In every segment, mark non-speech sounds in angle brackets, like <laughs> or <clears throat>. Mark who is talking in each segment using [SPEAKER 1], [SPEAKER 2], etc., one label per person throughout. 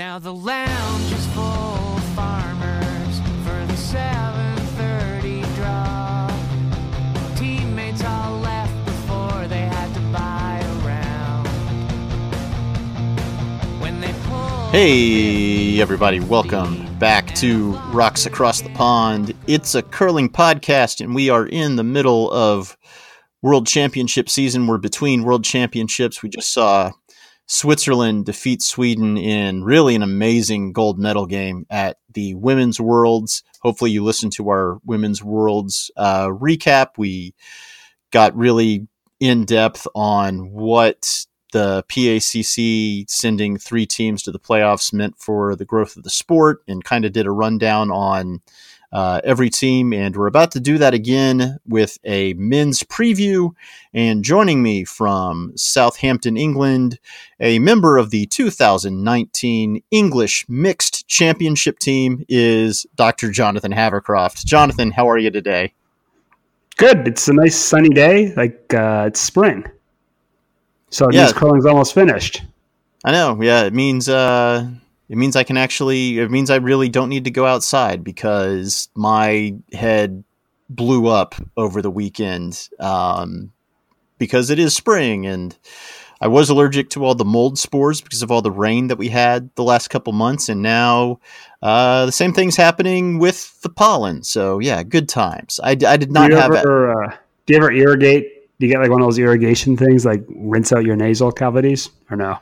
[SPEAKER 1] Now the lounge is full of farmers for the 7:30 draw. Teammates all left before they had to buy. When they
[SPEAKER 2] Hey, everybody, welcome back to Rocks Across the Pond. It's a curling podcast, and we are in the middle of World Championship season. We're between World Championships. We just saw Switzerland defeats Sweden in really an amazing gold medal game at the Women's Worlds. Hopefully, you listened to our Women's Worlds uh, recap. We got really in depth on what the PACC sending three teams to the playoffs meant for the growth of the sport and kind of did a rundown on uh, every team. And we're about to do that again with a men's preview. And joining me from Southampton, England, a member of the 2019 English Mixed Championship team is Dr. Jonathan Havercroft. Jonathan, how are you today?
[SPEAKER 3] Good. It's a nice sunny day. Like uh, it's spring, so it
[SPEAKER 2] Yeah.
[SPEAKER 3] means curling's almost finished.
[SPEAKER 2] I know. Yeah, it means uh, it means I can actually. It means I really don't need to go outside because my head blew up over the weekend um, because it is spring and I was allergic to all the mold spores because of all the rain that we had the last couple months, and now uh, the same thing's happening with the pollen. So yeah, good times. I, I did not
[SPEAKER 3] do
[SPEAKER 2] have
[SPEAKER 3] uh, do you ever irrigate? Do you get like one of those irrigation things, like rinse out your nasal cavities, or no?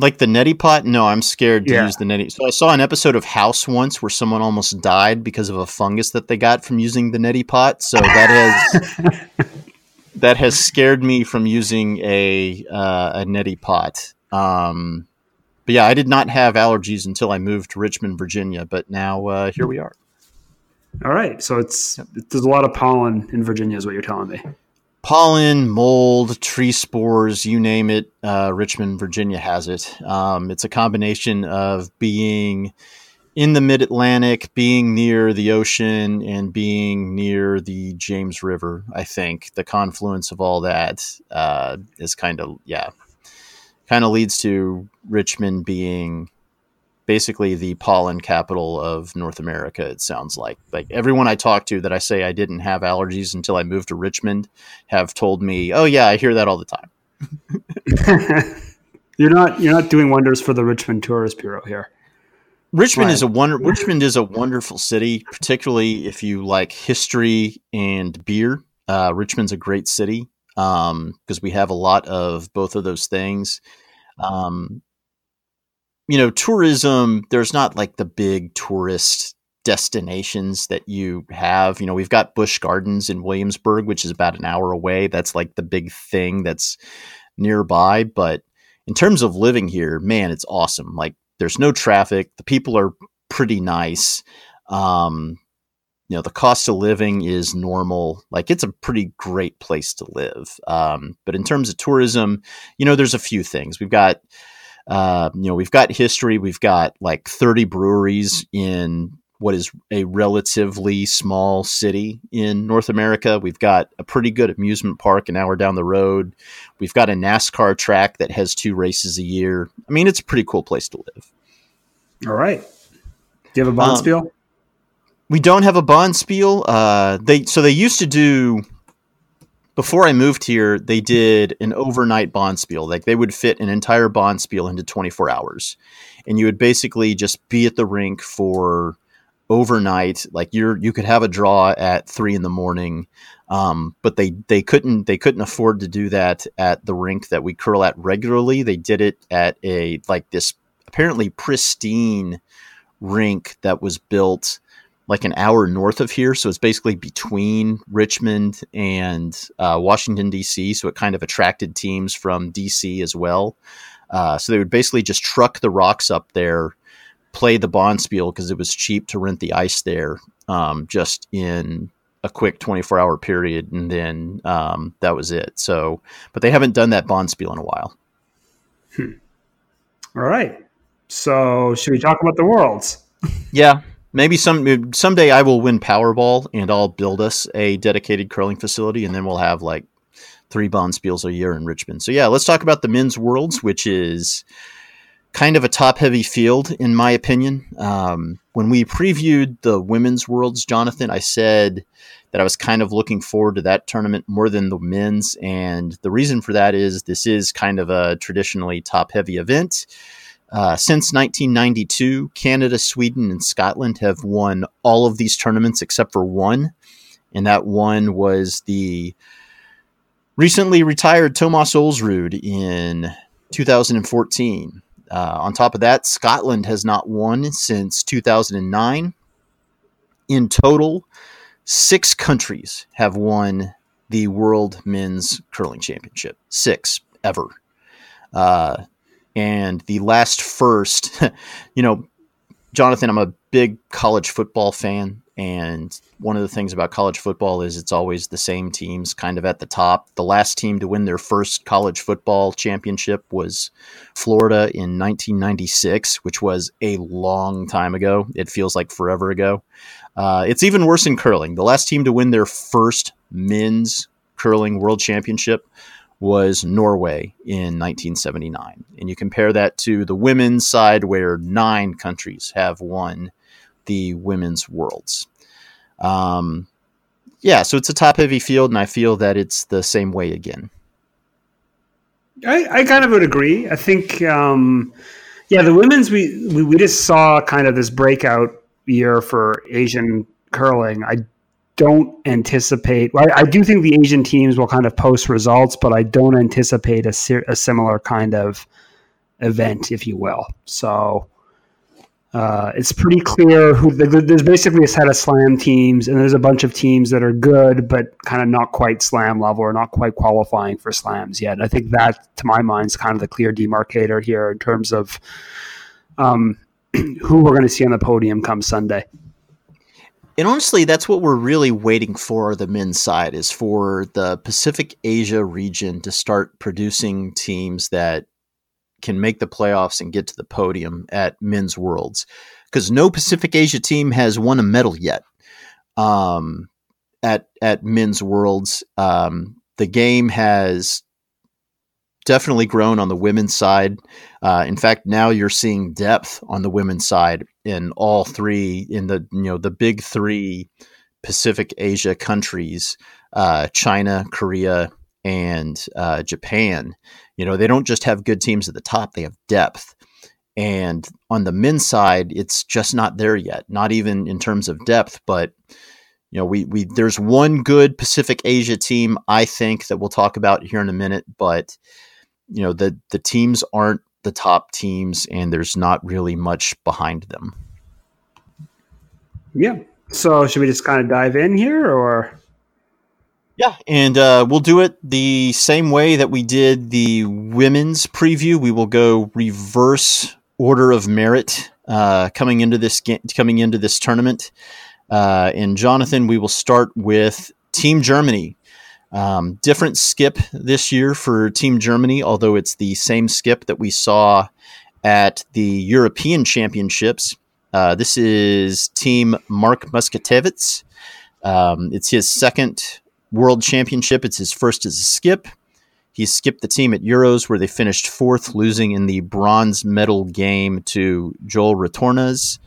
[SPEAKER 2] Like the neti pot? No, I'm scared to
[SPEAKER 3] Yeah.
[SPEAKER 2] use the neti. So I saw an episode of House once where someone almost died because of a fungus that they got from using the neti pot. So that has <laughs> that has scared me from using a uh, a neti pot. Um, but yeah, I did not have allergies until I moved to Richmond, Virginia. But now uh, here we are.
[SPEAKER 3] All right, so it's there's a lot of pollen in Virginia, is what you're telling me.
[SPEAKER 2] Pollen, mold, tree spores, you name it. Uh, Richmond, Virginia has it. Um, it's a combination of being in the mid Atlantic, being near the ocean, and being near the James River. I think the confluence of all that uh, is kind of, yeah, kind of leads to Richmond being basically the pollen capital of North America. It sounds like like everyone I talk to that I say I didn't have allergies until I moved to Richmond have told me, "Oh yeah, I hear that all the time." <laughs>
[SPEAKER 3] you're not you're not doing wonders for the Richmond Tourist Bureau here.
[SPEAKER 2] Richmond
[SPEAKER 3] Right.
[SPEAKER 2] is a wonder. Richmond is a wonderful city, particularly if you like history and beer. Uh, Richmond's a great city because we have a lot of both of those things. Um, you know, tourism. There's not like the big tourist destinations that you have. You know, we've got Busch Gardens in Williamsburg, which is about an hour away. That's like the big thing that's nearby. But in terms of living here, man, it's awesome. Like there's no traffic. The people are pretty nice. Um, you know, the cost of living is normal. Like it's a pretty great place to live. Um, but in terms of tourism, you know, there's a few things. We've got, uh, you know, we've got history. We've got like 30 breweries in what is a relatively small city in North America. We've got a pretty good amusement park an hour down the road. We've got a NASCAR track that has two races a year. I mean, it's a pretty cool place to live.
[SPEAKER 3] All right. Do you have a bond
[SPEAKER 2] Um,
[SPEAKER 3] spiel?
[SPEAKER 2] We don't have a bonspiel. Uh, they so they used to do before I moved here. They did an overnight bonspiel. Like they would fit an entire bonspiel into 24 hours, and you would basically just be at the rink for overnight. Like you're you could have a draw at three in the morning, um, but they they couldn't they couldn't afford to do that at the rink that we curl at regularly. They did it at a like this apparently pristine rink that was built like an hour north of here. So it's basically between Richmond and uh, Washington, D.C. So it kind of attracted teams from D.C. as well. Uh, so they would basically just truck the rocks up there, play the Bonspiel because it was cheap to rent the ice there um, just in a quick 24 hour period. And then um, that was it. So, but they haven't done that Bonspiel in a while.
[SPEAKER 3] All right. So should we talk about the worlds? <laughs>
[SPEAKER 2] Yeah, maybe some someday I will win Powerball and I'll build us a dedicated curling facility, and then we'll have like three bonspiels a year in Richmond. So yeah, let's talk about the men's worlds, which is kind of a top heavy field, in my opinion. Um, when we previewed the women's worlds, Jonathan, I said that I was kind of looking forward to that tournament more than the men's. And the reason for that is this is kind of a traditionally top heavy event. Uh, since 1992, Canada, Sweden, and Scotland have won all of these tournaments except for one. And that one was the recently retired Thomas Ulsrud in 2014. Uh, on top of that, Scotland has not won since 2009. In total, six countries have won the World Men's Curling Championship. Six ever. Uh, and the last first, <laughs> you know, Jonathan, I'm a big college football fan. And one of the things about college football is it's always the same teams kind of at the top. The last team to win their first college football championship was Florida in 1996, which was a long time ago. It feels like forever ago. Uh, it's even worse in curling. The last team to win their first men's curling world championship was Norway in 1979. And you compare that to the women's side, where nine countries have won the women's worlds. Um, yeah, so it's a top heavy field, and I feel that it's the same way again.
[SPEAKER 3] I, I kind of would agree. I think, um, yeah, the women's we, we we just saw kind of this breakout year for Asian curling. I don't anticipate. I, I do think the Asian teams will kind of post results, but I don't anticipate a, a similar kind of event, if you will. So uh, it's pretty clear who there's basically a set of slam teams, and there's a bunch of teams that are good, but kind of not quite slam level or not quite qualifying for slams yet. I think that, to my mind, is kind of the clear demarcator here in terms of um, <clears throat> who we're going to see on the podium come Sunday.
[SPEAKER 2] And honestly, that's what we're really waiting for the men's side is for the Pacific Asia region to start producing teams that can make the playoffs and get to the podium at men's worlds because no Pacific Asia team has won a medal yet um, at at men's worlds. Um, the game has definitely grown on the women's side. Uh, in fact, now you're seeing depth on the women's side in all three in the you know the big three Pacific Asia countries: uh, China, Korea, and uh, Japan. You know, they don't just have good teams at the top, they have depth. And on the men's side, it's just not there yet, not even in terms of depth, but you know, we, we there's one good Pacific Asia team I think that we'll talk about here in a minute, but you know, the the teams aren't the top teams and there's not really much behind them.
[SPEAKER 3] Yeah. So should we just kind of dive in here or
[SPEAKER 2] yeah, and uh, we'll do it the same way that we did the women's preview. We will go reverse order of merit uh, coming into this ga- coming into this tournament. Uh, and Jonathan, we will start with Team Germany. Um, different skip this year for Team Germany, although it's the same skip that we saw at the European Championships. Uh, this is Team Marc Muskatewitz. Um, it's his second World Championship. It's his first as a skip. He skipped the team at Euros where they finished fourth, losing in the bronze medal game to Joël Retornaz.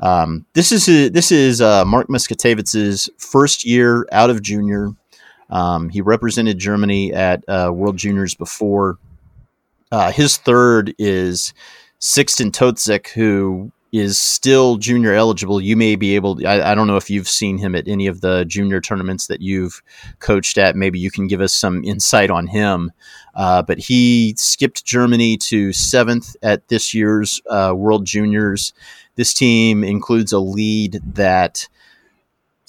[SPEAKER 2] Um, this is a, this is uh, Marc Muskatewitz's first year out of junior. Um, he represented Germany at uh, World Juniors before. Uh, his third is Sixten Totzek, who is still junior eligible. You may be able. To, I, I, don't know if you've seen him at any of the junior tournaments that you've coached at. Maybe you can give us some insight on him. Uh, but he skipped Germany to seventh at this year's uh, World Juniors. This team includes a lead that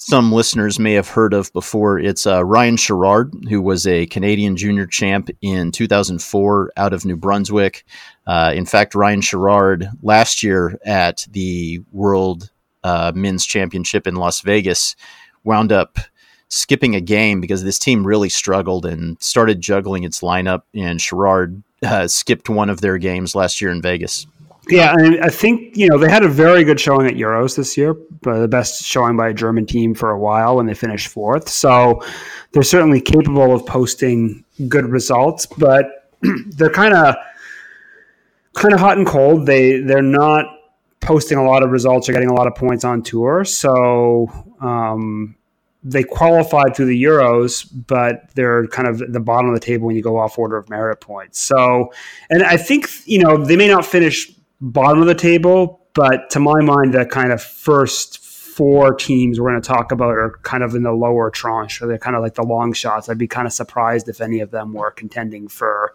[SPEAKER 2] some listeners may have heard of before. It's uh, Ryan Sherrard, who was a Canadian junior champ in 2004 out of New Brunswick. Uh, in fact, Ryan Sherrard last year at the World uh, Men's Championship in Las Vegas wound up skipping a game because this team really struggled and started juggling its lineup. And Sherrard uh, skipped one of their games last year in Vegas.
[SPEAKER 3] Yeah, and I think you know they had a very good showing at Euros this year, the best showing by a German team for a while when they finished fourth. So they're certainly capable of posting good results, but <clears throat> they're kind of kind of hot and cold. They they're not posting a lot of results or getting a lot of points on tour. So um, they qualified through the Euros, but they're kind of at the bottom of the table when you go off order of merit points. So, and I think you know they may not finish bottom of the table, but to my mind, the kind of first four teams we're going to talk about are kind of in the lower tranche, so they're kind of like the long shots. I'd be kind of surprised if any of them were contending for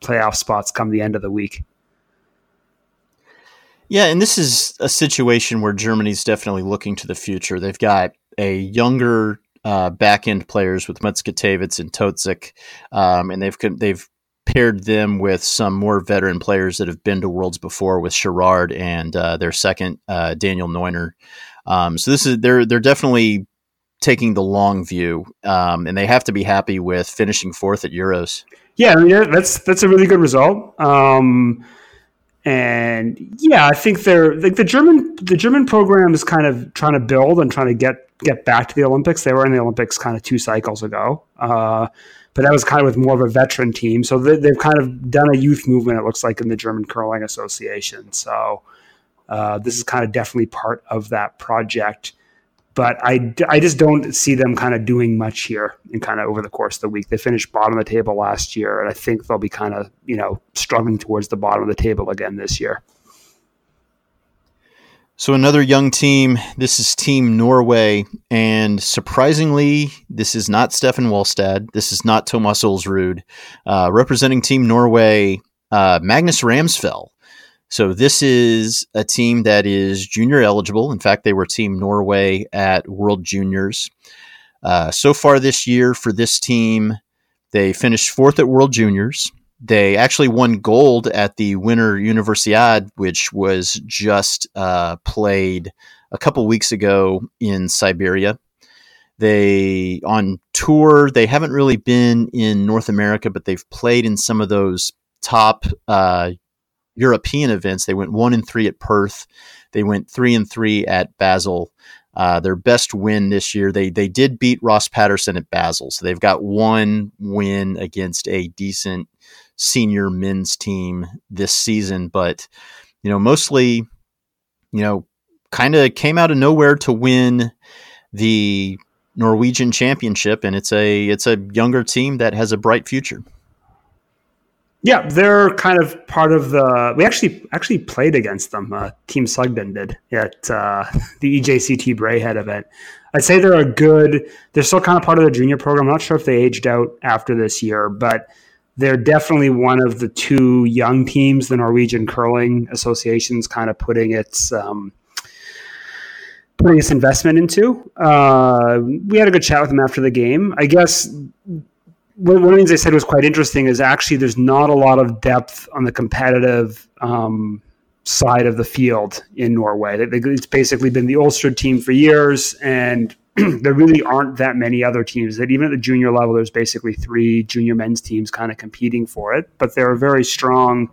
[SPEAKER 3] playoff spots come the end of the week.
[SPEAKER 2] Yeah, and this is a situation where Germany's definitely looking to the future. They've got a younger uh, back end players with Muskatewitz and Totzek, um, and they've they've paired them with some more veteran players that have been to Worlds before, with Sherrard and uh, their second uh, Daniel Neuner. Um, so this is they're they're definitely taking the long view, um, and they have to be happy with finishing fourth at Euros.
[SPEAKER 3] Yeah, I mean that's that's a really good result. Um, and yeah, I think they're like the German the German program is kind of trying to build and trying to get get back to the Olympics. They were in the Olympics kind of two cycles ago, uh, but that was kind of with more of a veteran team. So they, have kind of done a youth movement. It looks like in the German Curling Association. So uh, this is kind of definitely part of that project but I, I just don't see them kind of doing much here and kind of over the course of the week. They finished bottom of the table last year, and I think they'll be kind of, you know, struggling towards the bottom of the table again this year.
[SPEAKER 2] So another young team. This is Team Norway, and surprisingly, this is not Steffen Walstad. This is not Thomas Ulsrud. Uh, representing Team Norway, uh, Magnus Ramsfjell. So this is a team that is junior eligible. In fact, they were Team Norway at World Juniors. Uh, so far this year for this team, they finished fourth at World Juniors. They actually won gold at the Winter Universiade, which was just uh, played a couple weeks ago in Siberia. They on tour. They haven't really been in North America, but they've played in some of those top uh, European events. They went one and three at Perth. They went three and three at Basel. Uh, their best win this year, they they did beat Ross Paterson at Basel, so they've got one win against a decent senior men's team this season. But you know, mostly, you know, kind of came out of nowhere to win the Norwegian championship, and it's a it's a younger team that has a bright future.
[SPEAKER 3] Yeah, they're kind of part of the. We actually actually played against them. Uh, Team Sugden did at uh, <laughs> the EJCT Braehead event. I'd say they're a good. They're still kind of part of the junior program. I'm not sure if they aged out after this year, but they're definitely one of the two young teams the Norwegian Curling Association's kind of putting its um, putting its investment into. Uh, we had a good chat with them after the game. I guess one of the things they said was quite interesting is actually there's not a lot of depth on the competitive um, side of the field in Norway. It's basically been the Ulsrud team for years, and <clears throat> there really aren't that many other teams. That even at the junior level, there's basically three junior men's teams kind of competing for it. But they're a very strong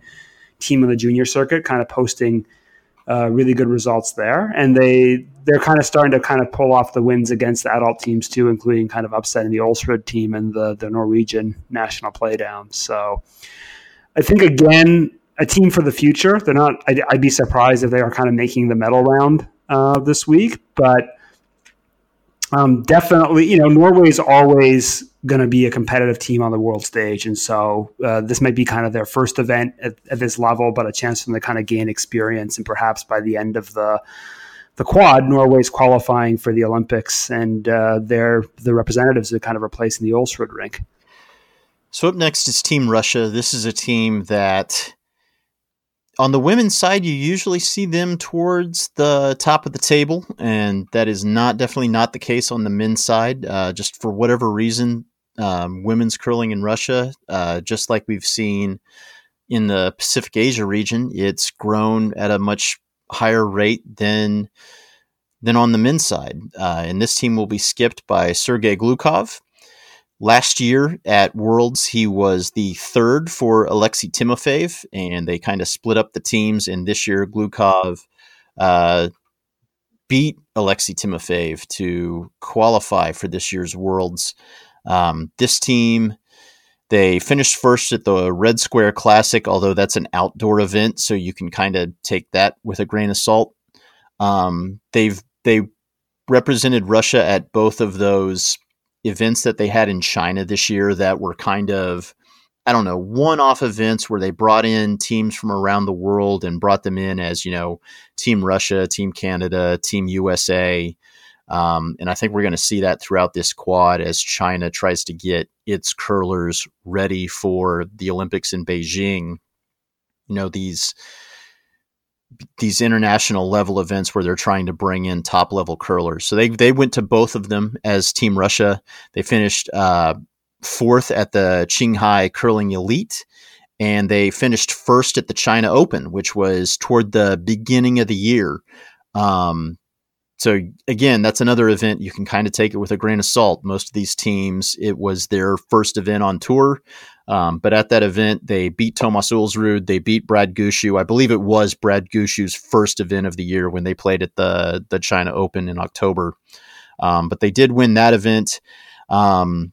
[SPEAKER 3] team in the junior circuit, kind of posting uh, really good results there, and they they're kind of starting to kind of pull off the wins against the adult teams too, including kind of upsetting the Ulsrud team and the the Norwegian national playdown. So I think again a team for the future. They're not. I'd, I'd be surprised if they are kind of making the medal round uh, this week, but um, definitely, you know, Norway's always going to be a competitive team on the world stage, and so uh, this might be kind of their first event at, at, this level, but a chance for them to kind of gain experience, and perhaps by the end of the the quad, Norway's qualifying for the Olympics, and uh, they're the representatives are kind of replacing the Ulsrud rink.
[SPEAKER 2] So up next is Team Russia. This is a team that on the women's side, you usually see them towards the top of the table, and that is not definitely not the case on the men's side. Uh, just for whatever reason, um, women's curling in Russia, uh, just like we've seen in the Pacific Asia region, it's grown at a much higher rate than than on the men's side. Uh, and this team will be skipped by Sergei Glukhov, Last year at Worlds, he was the third for Alexei Timofeyev, and they kind of split up the teams. And this year, Glukhov uh, beat Alexei Timofeyev to qualify for this year's Worlds. Um, this team They finished first at the Red Square Classic, although that's an outdoor event, so you can kind of take that with a grain of salt. Um, they've they represented Russia at both of those events that they had in China this year that were kind of I don't know, one off events where they brought in teams from around the world and brought them in as, you know, Team Russia, Team Canada, Team USA. Um, and I think we're going to see that throughout this quad as China tries to get its curlers ready for the Olympics in Beijing. You know, these these international level events where they're trying to bring in top level curlers. So they they went to both of them as Team Russia. They finished uh, fourth at the Qinghai Curling Elite, and they finished first at the China Open, which was toward the beginning of the year. Um, so again, that's another event you can kind of take it with a grain of salt. Most of these teams, it was their first event on tour. Um, but at that event, they beat Thomas Ulsrud. They beat Brad Gushue. I believe it was Brad Gushue's first event of the year when they played at the the China Open in October. Um, but they did win that event. Um,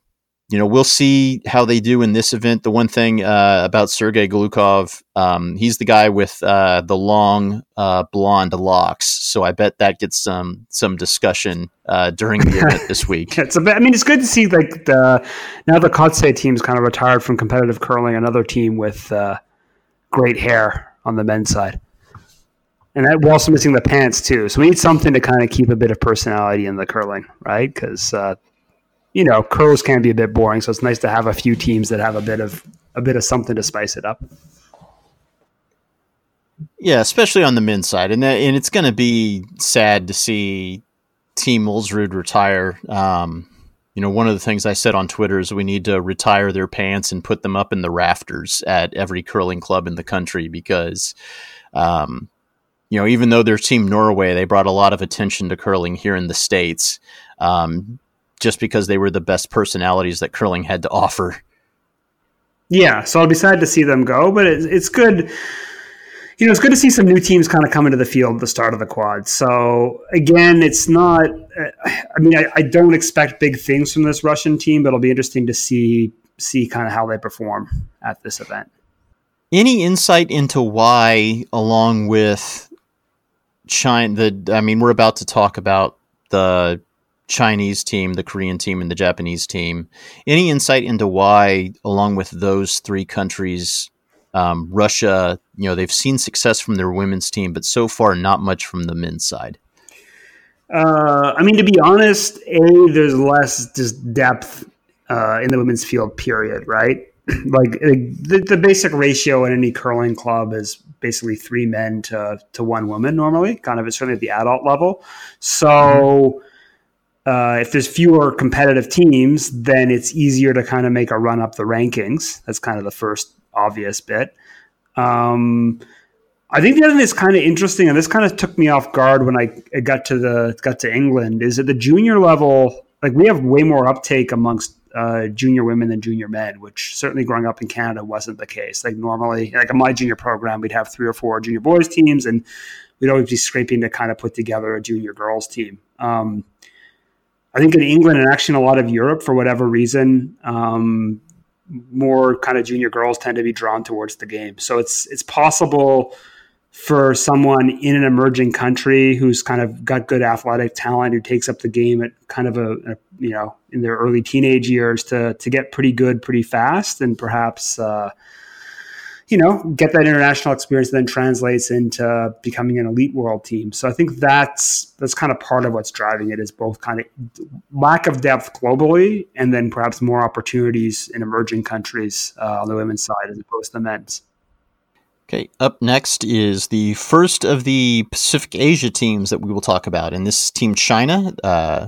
[SPEAKER 2] you know, we'll see how they do in this event. The one thing uh, about Sergei Glukhov, um, he's the guy with uh, the long uh, blonde locks, so I bet that gets some some discussion uh, during the event <laughs> this week.
[SPEAKER 3] it's a bit, I mean, it's good to see like the now the Kotsay team's kind of retired from competitive curling. Another team with uh, great hair on the men's side. And that, we're also missing the pants too, so we need something to kind of keep a bit of personality in the curling, right? Because uh, you know, curls can be a bit boring, so it's nice to have a few teams that have a bit of a bit of something to spice it up.
[SPEAKER 2] Yeah, especially on the men's side, and that, and it's going to be sad to see Team Ulsrud retire. Um, you know, one of the things I said on Twitter is we need to retire their pants and put them up in the rafters at every curling club in the country because, um, you know, even though they're Team Norway, they brought a lot of attention to curling here in the states. Um, just because they were the best personalities that curling had to offer.
[SPEAKER 3] Yeah, so I'll be sad to see them go, but it's, it's good. You know, it's good to see some new teams kind of come into the field at the start of the quad. So again, it's not. Uh, I mean, I, I don't expect big things from this Russian team, but it'll be interesting to see see kind of how they perform at this event.
[SPEAKER 2] Any insight into why, along with China, the I mean, we're about to talk about the Chinese team, the Korean team, and the Japanese team. Any insight into why, along with those three countries, um, Russia, you know, they've seen success from their women's team, but so far not much from the men's side.
[SPEAKER 3] Uh, I mean, to be honest, a there's less just depth uh, in the women's field. Period. Right? <clears throat> like the, the basic ratio in any curling club is basically three men to to one woman normally. Kind of, certainly at the adult level. So. Mm-hmm uh, if there's fewer competitive teams, then it's easier to kind of make a run up the rankings. That's kind of the first obvious bit. Um, I think the other thing that's kind of interesting, and this kind of took me off guard when I got to the got to England, is at the junior level, like we have way more uptake amongst uh, junior women than junior men, which certainly growing up in Canada wasn't the case. Like normally, like in my junior program, we'd have three or four junior boys teams, and we'd always be scraping to kind of put together a junior girls team. Um, I think in England and actually in a lot of Europe, for whatever reason, um, more kind of junior girls tend to be drawn towards the game. So it's it's possible for someone in an emerging country who's kind of got good athletic talent who takes up the game at kind of a, a you know in their early teenage years to to get pretty good pretty fast and perhaps uh, you know, get that international experience then translates into becoming an elite world team. So I think that's that's kind of part of what's driving it is both kind of lack of depth globally and then perhaps more opportunities in emerging countries uh, on the women's side as opposed to the men's.
[SPEAKER 2] Okay, up next is the first of the Pacific Asia teams that we will talk about, and this is Team China. Uh,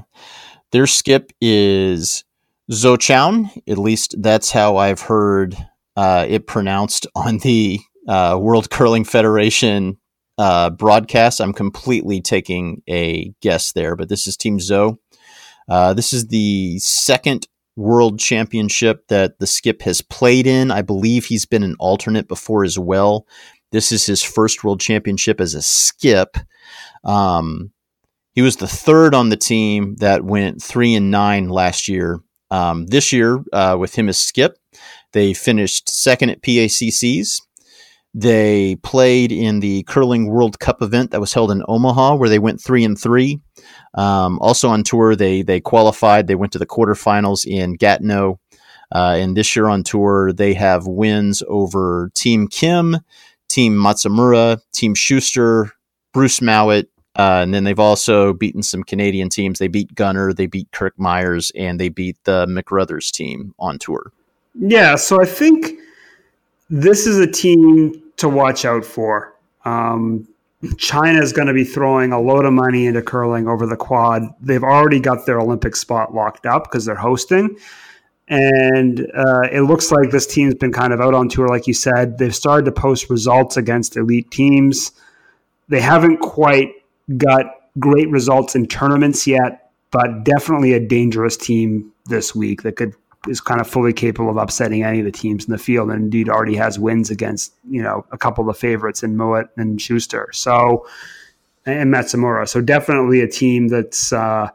[SPEAKER 2] their skip is Zou Qiang. At least that's how I've heard uh, it pronounced <laughs> on the uh, World Curling Federation uh, broadcast. I'm completely taking a guess there, but this is Team Zoe. Uh, this is the second World Championship that the skip has played in. I believe he's been an alternate before as well. This is his first World Championship as a skip. Um, he was the third on the team that went three and nine last year. Um, this year, uh, with him as skip, They finished second at PACCs. They played in the curling World Cup event that was held in Omaha, where they went three and three. Um, also on tour, they they qualified. They went to the quarterfinals in Gatineau, uh, and this year on tour, they have wins over Team Kim, Team Matsumura, Team Shuster, Bruce Mouat, uh, and then they've also beaten some Canadian teams. They beat Gunner, they beat Kirk Muyres, and they beat the McRuthers team on tour.
[SPEAKER 3] Yeah, so I think this is a team to watch out for. Um, China is going to be throwing a load of money into curling over the quad. They've already got their Olympic spot locked up because they're hosting. And uh, it looks like this team's been kind of out on tour, like you said. They've started to post results against elite teams. They haven't quite got great results in tournaments yet, but definitely a dangerous team this week that could is kind of fully capable of upsetting any of the teams in the field, and indeed already has wins against you know a couple of favorites in Mouat and Shuster. So and Matsumura. So definitely a team that's uh,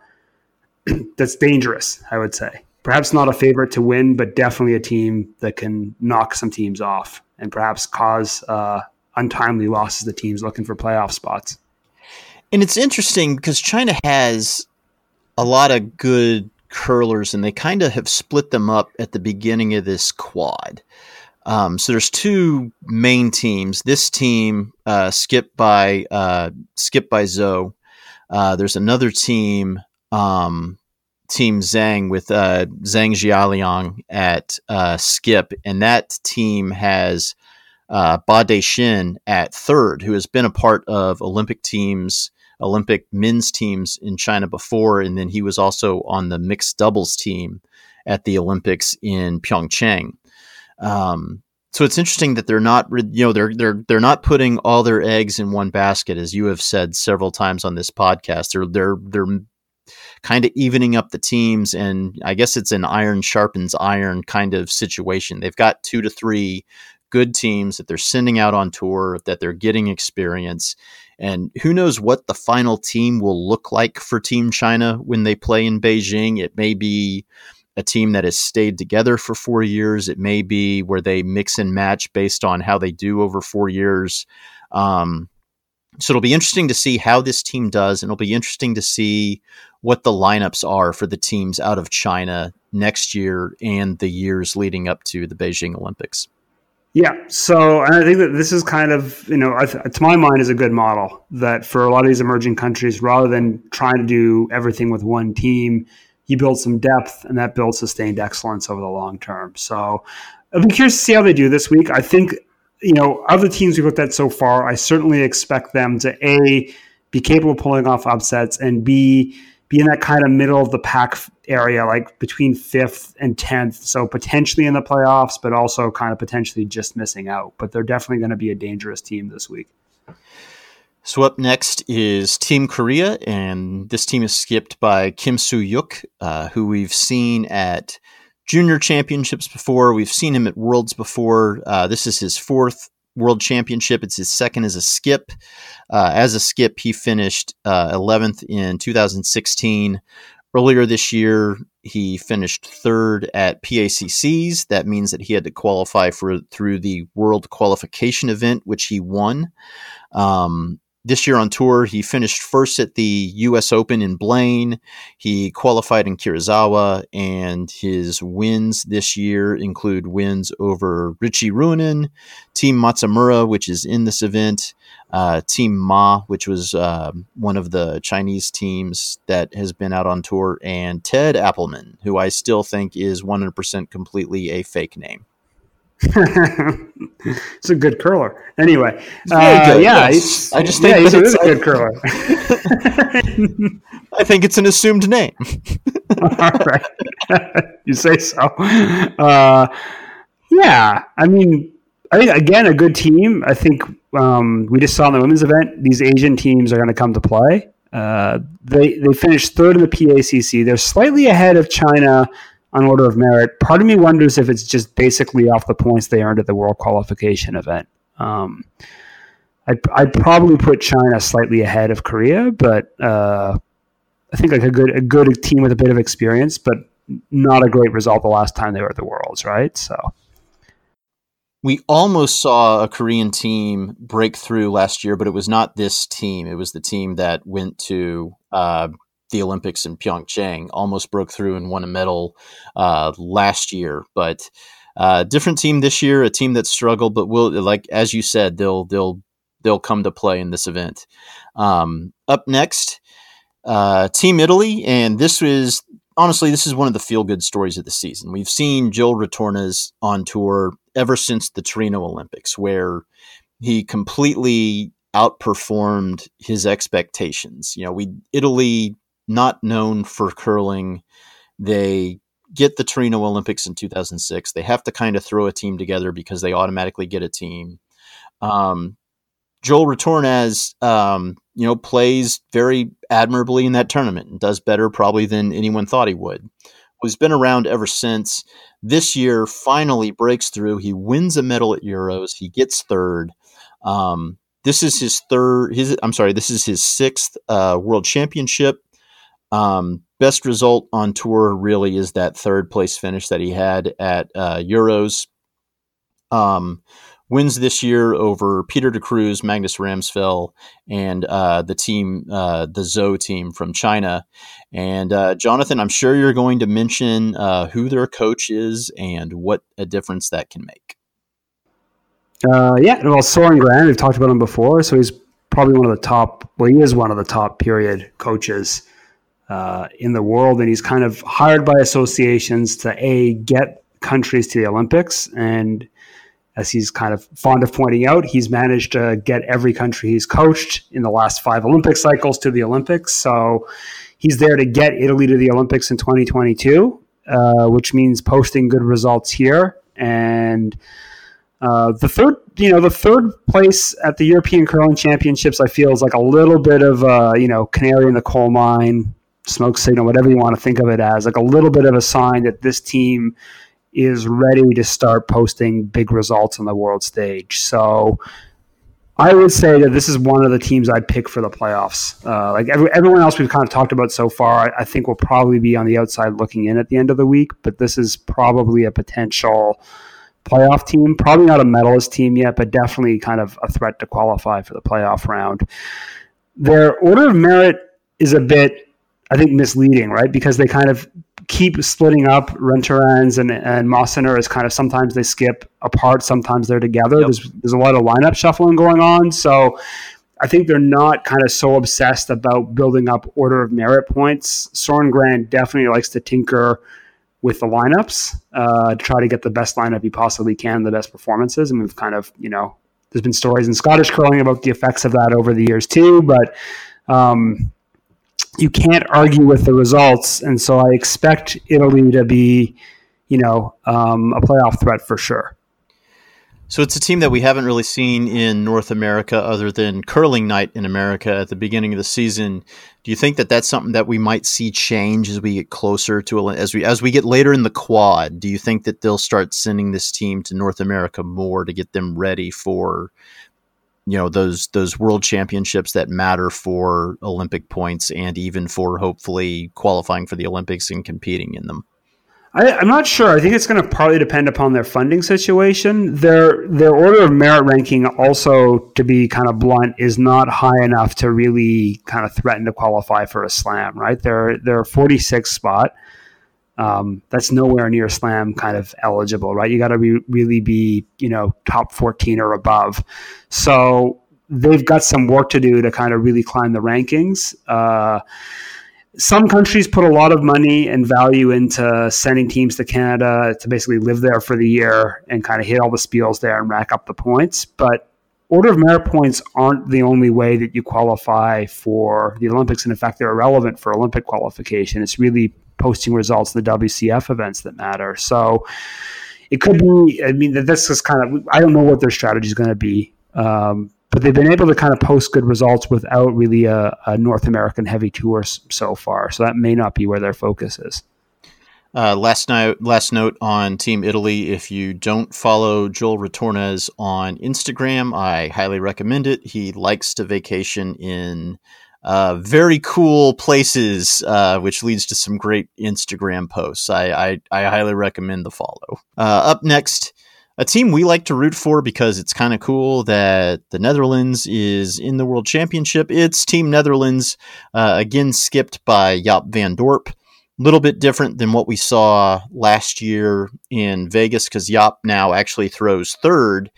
[SPEAKER 3] <clears throat> that's dangerous. I would say perhaps not a favorite to win, but definitely a team that can knock some teams off and perhaps cause uh, untimely losses to teams looking for playoff spots.
[SPEAKER 2] And it's interesting because China has a lot of good curlers, and they kind of have split them up at the beginning of this quad. Um, so there's two main teams. This team, uh, skipped by uh, skipped by Zou. Uh, there's another team, um, Team Zhang with uh, Zhang Jialiang at uh, skip, and that team has uh, Ba Dexin at third, who has been a part of Olympic teams Olympic men's teams in China before, and then he was also on the mixed doubles team at the Olympics in Pyeongchang. Um, so it's interesting that they're not, you know, they're they're they're not putting all their eggs in one basket, as you have said several times on this podcast. They're they're they're kind of evening up the teams, and I guess it's an iron sharpens iron kind of situation. They've got two to three good teams that they're sending out on tour, that they're getting experience, and who knows what the final team will look like for Team China when they play in Beijing? It may be a team that has stayed together for four years. It may be where they mix and match based on how they do over four years. Um, so it'll be interesting to see how this team does, and it'll be interesting to see what the lineups are for the teams out of China next year and the years leading up to the Beijing Olympics.
[SPEAKER 3] Yeah. So I think that this is kind of, you know, to my mind, is a good model that for a lot of these emerging countries, rather than trying to do everything with one team, you build some depth and that builds sustained excellence over the long term. So I'll be curious to see how they do this week. I think, you know, other teams we've looked at so far, I certainly expect them to A, be capable of pulling off upsets and B, be in that kind of middle of the pack area, like between fifth and tenth. So potentially in the playoffs, but also kind of potentially just missing out. But they're definitely going to be a dangerous team this week.
[SPEAKER 2] So up next is Team Korea, and this team is skipped by Kim Soo-hyuk, uh, who we've seen at junior championships before. We've seen him at worlds before. Uh, this is his fourth World Championship. It's his second as a skip. Uh, as a skip, he finished uh, 11th in 2016. Earlier this year, he finished third at PACCs. That means that he had to qualify for through the World Qualification event, which he won. Um, this year on tour, he finished first at the U.S. Open in Blaine. He qualified in Karuizawa, and his wins this year include wins over Richie Ruohonen, Team Matsumura, which is in this event, uh, Team Ma, which was uh, one of the Chinese teams that has been out on tour, and Ted Appelman, who I still think is 100% completely a fake name. <laughs>
[SPEAKER 3] it's a good curler. Anyway,
[SPEAKER 2] uh, yeah, yes. I just think
[SPEAKER 3] yeah, it's a good curler. <laughs>
[SPEAKER 2] I think it's an assumed name. <laughs>
[SPEAKER 3] All right, you say so. Uh, yeah, I mean, I think again a good team. I think um, we just saw in the women's event these Asian teams are going to come to play. Uh, they they finished third in the PACC. They're slightly ahead of China on order of merit. Part of me wonders if it's just basically off the points they earned at the World Qualification event. Um, I'd, I'd, probably put China slightly ahead of Korea, but uh, I think like a good a good team with a bit of experience, but not a great result the last time they were at the Worlds, right? So.
[SPEAKER 2] we almost saw a Korean team break through last year, but it was not this team. It was the team that went to uh, the Olympics in Pyeongchang, almost broke through and won a medal uh, last year. But uh, different team this year, a team that struggled, but will like as you said, they'll they'll they'll come to play in this event. Um, up next, uh, Team Italy, and this was honestly this is one of the feel good stories of the season. We've seen Joël Retornaz on tour ever since the Torino Olympics, where he completely outperformed his expectations. You know, we Italy not known for curling. They get the Torino Olympics in 2006. They have to kind of throw a team together because they automatically get a team. Um, Joël Retornaz, um, you know, plays very admirably in that tournament and does better probably than anyone thought he would. He's been around ever since. This year, finally breaks through. He wins a medal at Euros. He gets third. Um, this is his third. His I'm sorry. This is his sixth uh, World Championship. Um, best result on tour really is that third place finish that he had at uh, Euros. Um, wins this year over Peter de Cruz, Magnus Ramsfjell, and uh, the team, uh, the Zou team from China. And uh, Jonathan, I'm sure you're going to mention uh, who their coach is and what a difference that can make.
[SPEAKER 3] Uh, yeah, well, Soren Gran, we've talked about him before, so he's probably one of the top. Well, he is one of the top period coaches uh, in the world, and he's kind of hired by associations to a get countries to the Olympics. And as he's kind of fond of pointing out, he's managed to get every country he's coached in the last five Olympic cycles to the Olympics. So he's there to get Italy to the Olympics in 2022, uh, which means posting good results here and. Uh, the third, you know, the third place at the European Curling Championships, I feel is like a little bit of a, you know, canary in the coal mine smoke signal, whatever you want to think of it as, like a little bit of a sign that this team is ready to start posting big results on the world stage. So I would say that this is one of the teams I'd pick for the playoffs. Uh, like every, everyone else we've kind of talked about so far, I, I think will probably be on the outside looking in at the end of the week, but this is probably a potential playoff team. Probably not a medalist team yet, but definitely kind of a threat to qualify for the playoff round. Their order of merit is a bit I think misleading, right? Because they kind of keep splitting up Retornaz and and Mosaner is kind of sometimes they skip apart, sometimes they're together. Yep. There's there's a lot of lineup shuffling going on, so I think they're not kind of so obsessed about building up order of merit points. Soren Gran definitely likes to tinker with the lineups uh, to try to get the best lineup he possibly can, the best performances, and we've kind of you know there's been stories in Scottish curling about the effects of that over the years too, but. Um, you can't argue with the results, and so I expect Italy to be, you know, um, a playoff threat for sure.
[SPEAKER 2] So it's a team that we haven't really seen in North America, other than curling night in America at the beginning of the season. Do you think that that's something that we might see change as we get closer to as we as we get later in the quad? Do you think that they'll start sending this team to North America more to get them ready for you know those those world championships that matter for Olympic points and even for hopefully qualifying for the Olympics and competing in them.
[SPEAKER 3] I, am not sure. I think it's going to partly depend upon their funding situation. Their their order of merit ranking, also to be kind of blunt, is not high enough to really kind of threaten to qualify for a slam. Right? They're they're 46 spot um, that's nowhere near slam kind of eligible, right? You got to be, really be, you know, top 14 or above. So they've got some work to do to kind of really climb the rankings. Uh, some countries put a lot of money and value into sending teams to Canada to basically live there for the year and kind of hit all the spiels there and rack up the points. But order of merit points aren't the only way that you qualify for the Olympics. And in fact, they're irrelevant for Olympic qualification. It's really posting results in the WCF events that matter. So it could be, I mean, that this is kind of, I don't know what their strategy is going to be. Um, but they've been able to kind of post good results without really a, a, North American heavy tour so far. So that may not be where their focus is.
[SPEAKER 2] Uh, last note, last note on Team Italy. If you don't follow Joël Retornaz on Instagram, I highly recommend it. He likes to vacation in uh, very cool places, uh, which leads to some great Instagram posts. I, I, I highly recommend the follow. Uh, up next, a team we like to root for because it's kind of cool that the Netherlands is in the World Championship. It's Team Netherlands, uh, again skipped by Jaap van Dorp. A little bit different than what we saw last year in Vegas because Jaap now actually throws third.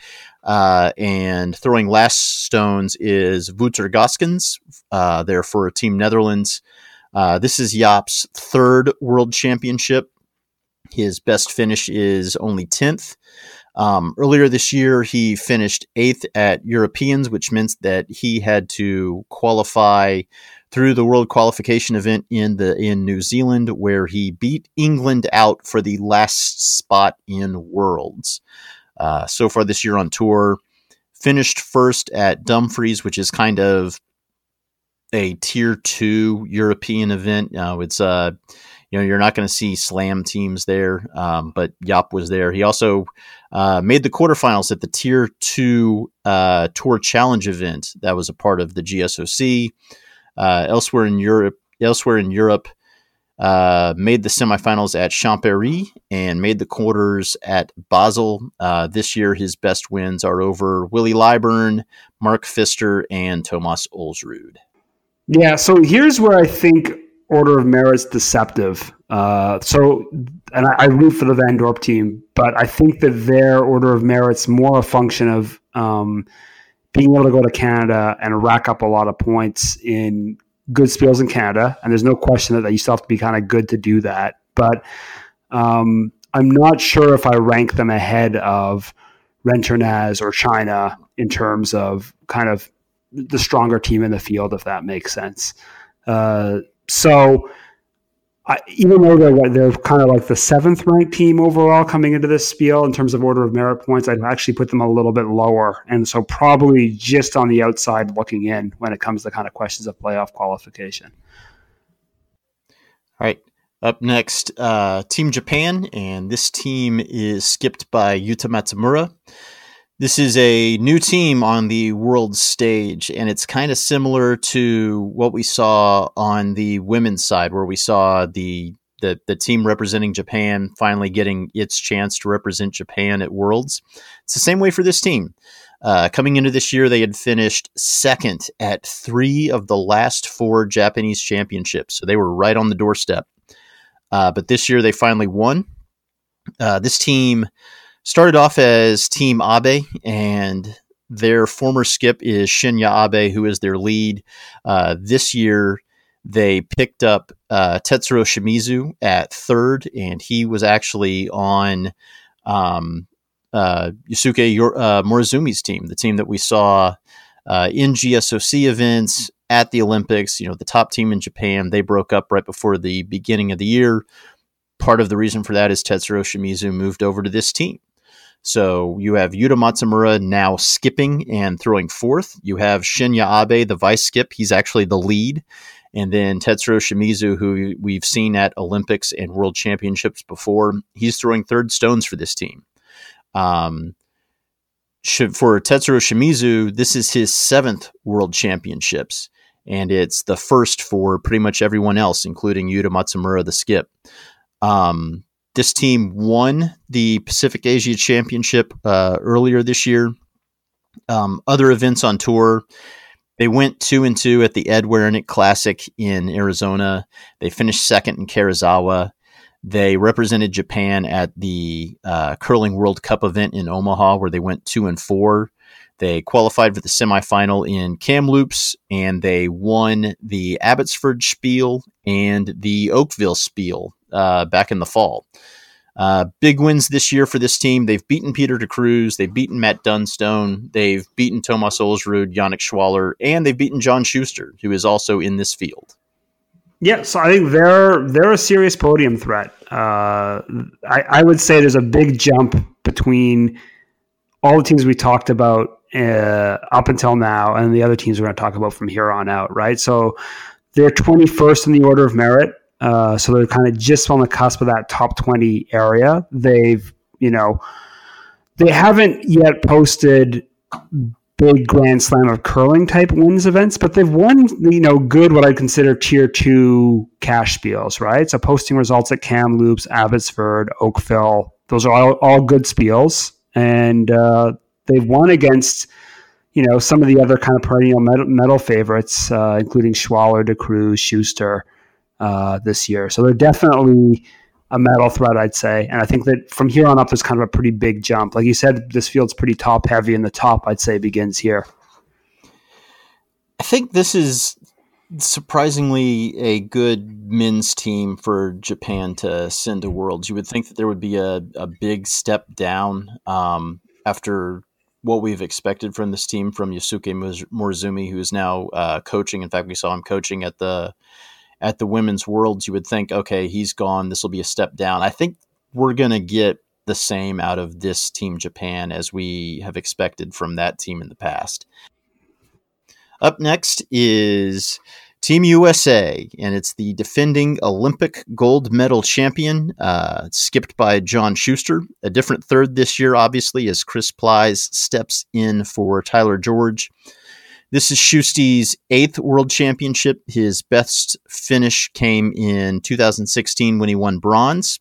[SPEAKER 2] Uh, and throwing last stones is Wouter Gösgens, uh, there for Team Netherlands. Uh, this is Jaap's third World Championship. His best finish is only 10th. Um, earlier this year, he finished eighth at Europeans, which meant that he had to qualify through the World Qualification event in the in New Zealand, where he beat England out for the last spot in Worlds. Uh, so far this year on tour, finished first at Dumfries, which is kind of a tier two European event. Uh, it's uh, you know, you're not going to see slam teams there, um, but Jaap was there. He also uh, made the quarterfinals at the Tier Two uh, Tour Challenge event that was a part of the GSOC. Uh, elsewhere in Europe, elsewhere in Europe, uh, made the semifinals at Champéry and made the quarters at Basel. Uh, this year, his best wins are over Willie Lyburn, Marc Pfister, and Thomas Ulsrud.
[SPEAKER 3] Yeah, so here's where I think order of merit's deceptive. Uh, so, and I, I, root for the Van Dorp team, but I think that their order of merit's more a function of um, being able to go to Canada and rack up a lot of points in good spiels in Canada. And there's no question that you still have to be kind of good to do that. But um, I'm not sure if I rank them ahead of Rennes or China in terms of kind of the stronger team in the field, if that makes sense. Uh, so I, even though they're they're kind of like the seventh ranked team overall coming into this spiel in terms of order of merit points, I'd actually put them a little bit lower, and so probably just on the outside looking in when it comes to kind of questions of playoff qualification.
[SPEAKER 2] All right. Up next, uh, Team Japan, and this team is skipped by Yuta Matsumura. This is a new team on the world stage, and it's kind of similar to what we saw on the women's side, where we saw the the, the team representing Japan finally getting its chance to represent Japan at Worlds. It's the same way for this team. Uh, coming into this year, they had finished second at three of the last four Japanese championships, so they were right on the doorstep. Uh, but this year, they finally won. Uh, this team started off as Team Abe, and their former skip is Shinya Abe, who is their lead. Uh, this year, they picked up uh, Tetsuro Shimizu at third, and he was actually on um, uh, Yusuke uh, Morozumi's team, the team that we saw uh, in GSOC events at the Olympics. You know, the top team in Japan. They broke up right before the beginning of the year. Part of the reason for that is Tetsuro Shimizu moved over to this team. So you have Yuta Matsumura now skipping and throwing fourth. You have Shinya Abe, the vice skip. He's actually the lead. And then Tetsuro Shimizu, who we've seen at Olympics and World Championships before, he's throwing third stones for this team. Um, for Tetsuro Shimizu, this is his seventh World Championships, and it's the first for pretty much everyone else, including Yuta Matsumura, the skip. Um, this team won the Pacific Asia Championship uh, earlier this year. Um, other events on tour, they went two and two at the Ed Werenich Classic in Arizona. They finished second in Karuizawa. They represented Japan at the uh, Curling World Cup event in Omaha, where they went two and four. They qualified for the semifinal in Kamloops, and they won the Abbotsford Spiel and the Oakville Spiel uh, back in the fall. Uh, big wins this year for this team. They've beaten Peter de Cruz. They've beaten Matt Dunstone. They've beaten Thomas Ulsrud, Yannick Schwaller, and they've beaten John Shuster, who is also in this field.
[SPEAKER 3] Yeah, so I think they're they're a serious podium threat. Uh, I, I, would say there's a big jump between all the teams we talked about uh, up until now and the other teams we're going to talk about from here on out. Right, so they're 21st in the order of merit. Uh, so they're kind of just on the cusp of that top 20 area. They've, you know, they haven't yet posted big Grand Slam of curling type wins events, but they've won, you know, good what I consider tier two cash spiels, right? So posting results at Kamloops, Abbotsford, Oakville, those are all, all good spiels. and uh, they've won against you know some of the other kind of perennial medal, favorites, uh, including Schwaller, De Cruz, Shuster uh, this year. So they're definitely a medal threat, I'd say. And I think that from here on up, there's kind of a pretty big jump. Like you said, this field's pretty top heavy, and the top, I'd say, begins here.
[SPEAKER 2] I think this is surprisingly a good men's team for Japan to send to Worlds. You would think that there would be a, a big step down um, after what we've expected from this team from Yusuke Morozumi, who is now uh, coaching. In fact, we saw him coaching at the at the women's worlds. You would think, okay, he's gone. This will be a step down. I think we're going to get the same out of this team Japan as we have expected from that team in the past. Up next is Team USA, and it's the defending Olympic gold medal champion, uh, skipped by John Shuster. A different third this year, obviously, as Chris Plys steps in for Tyler George. This is Shusty's eighth world championship. His best finish came in 2016 when he won bronze.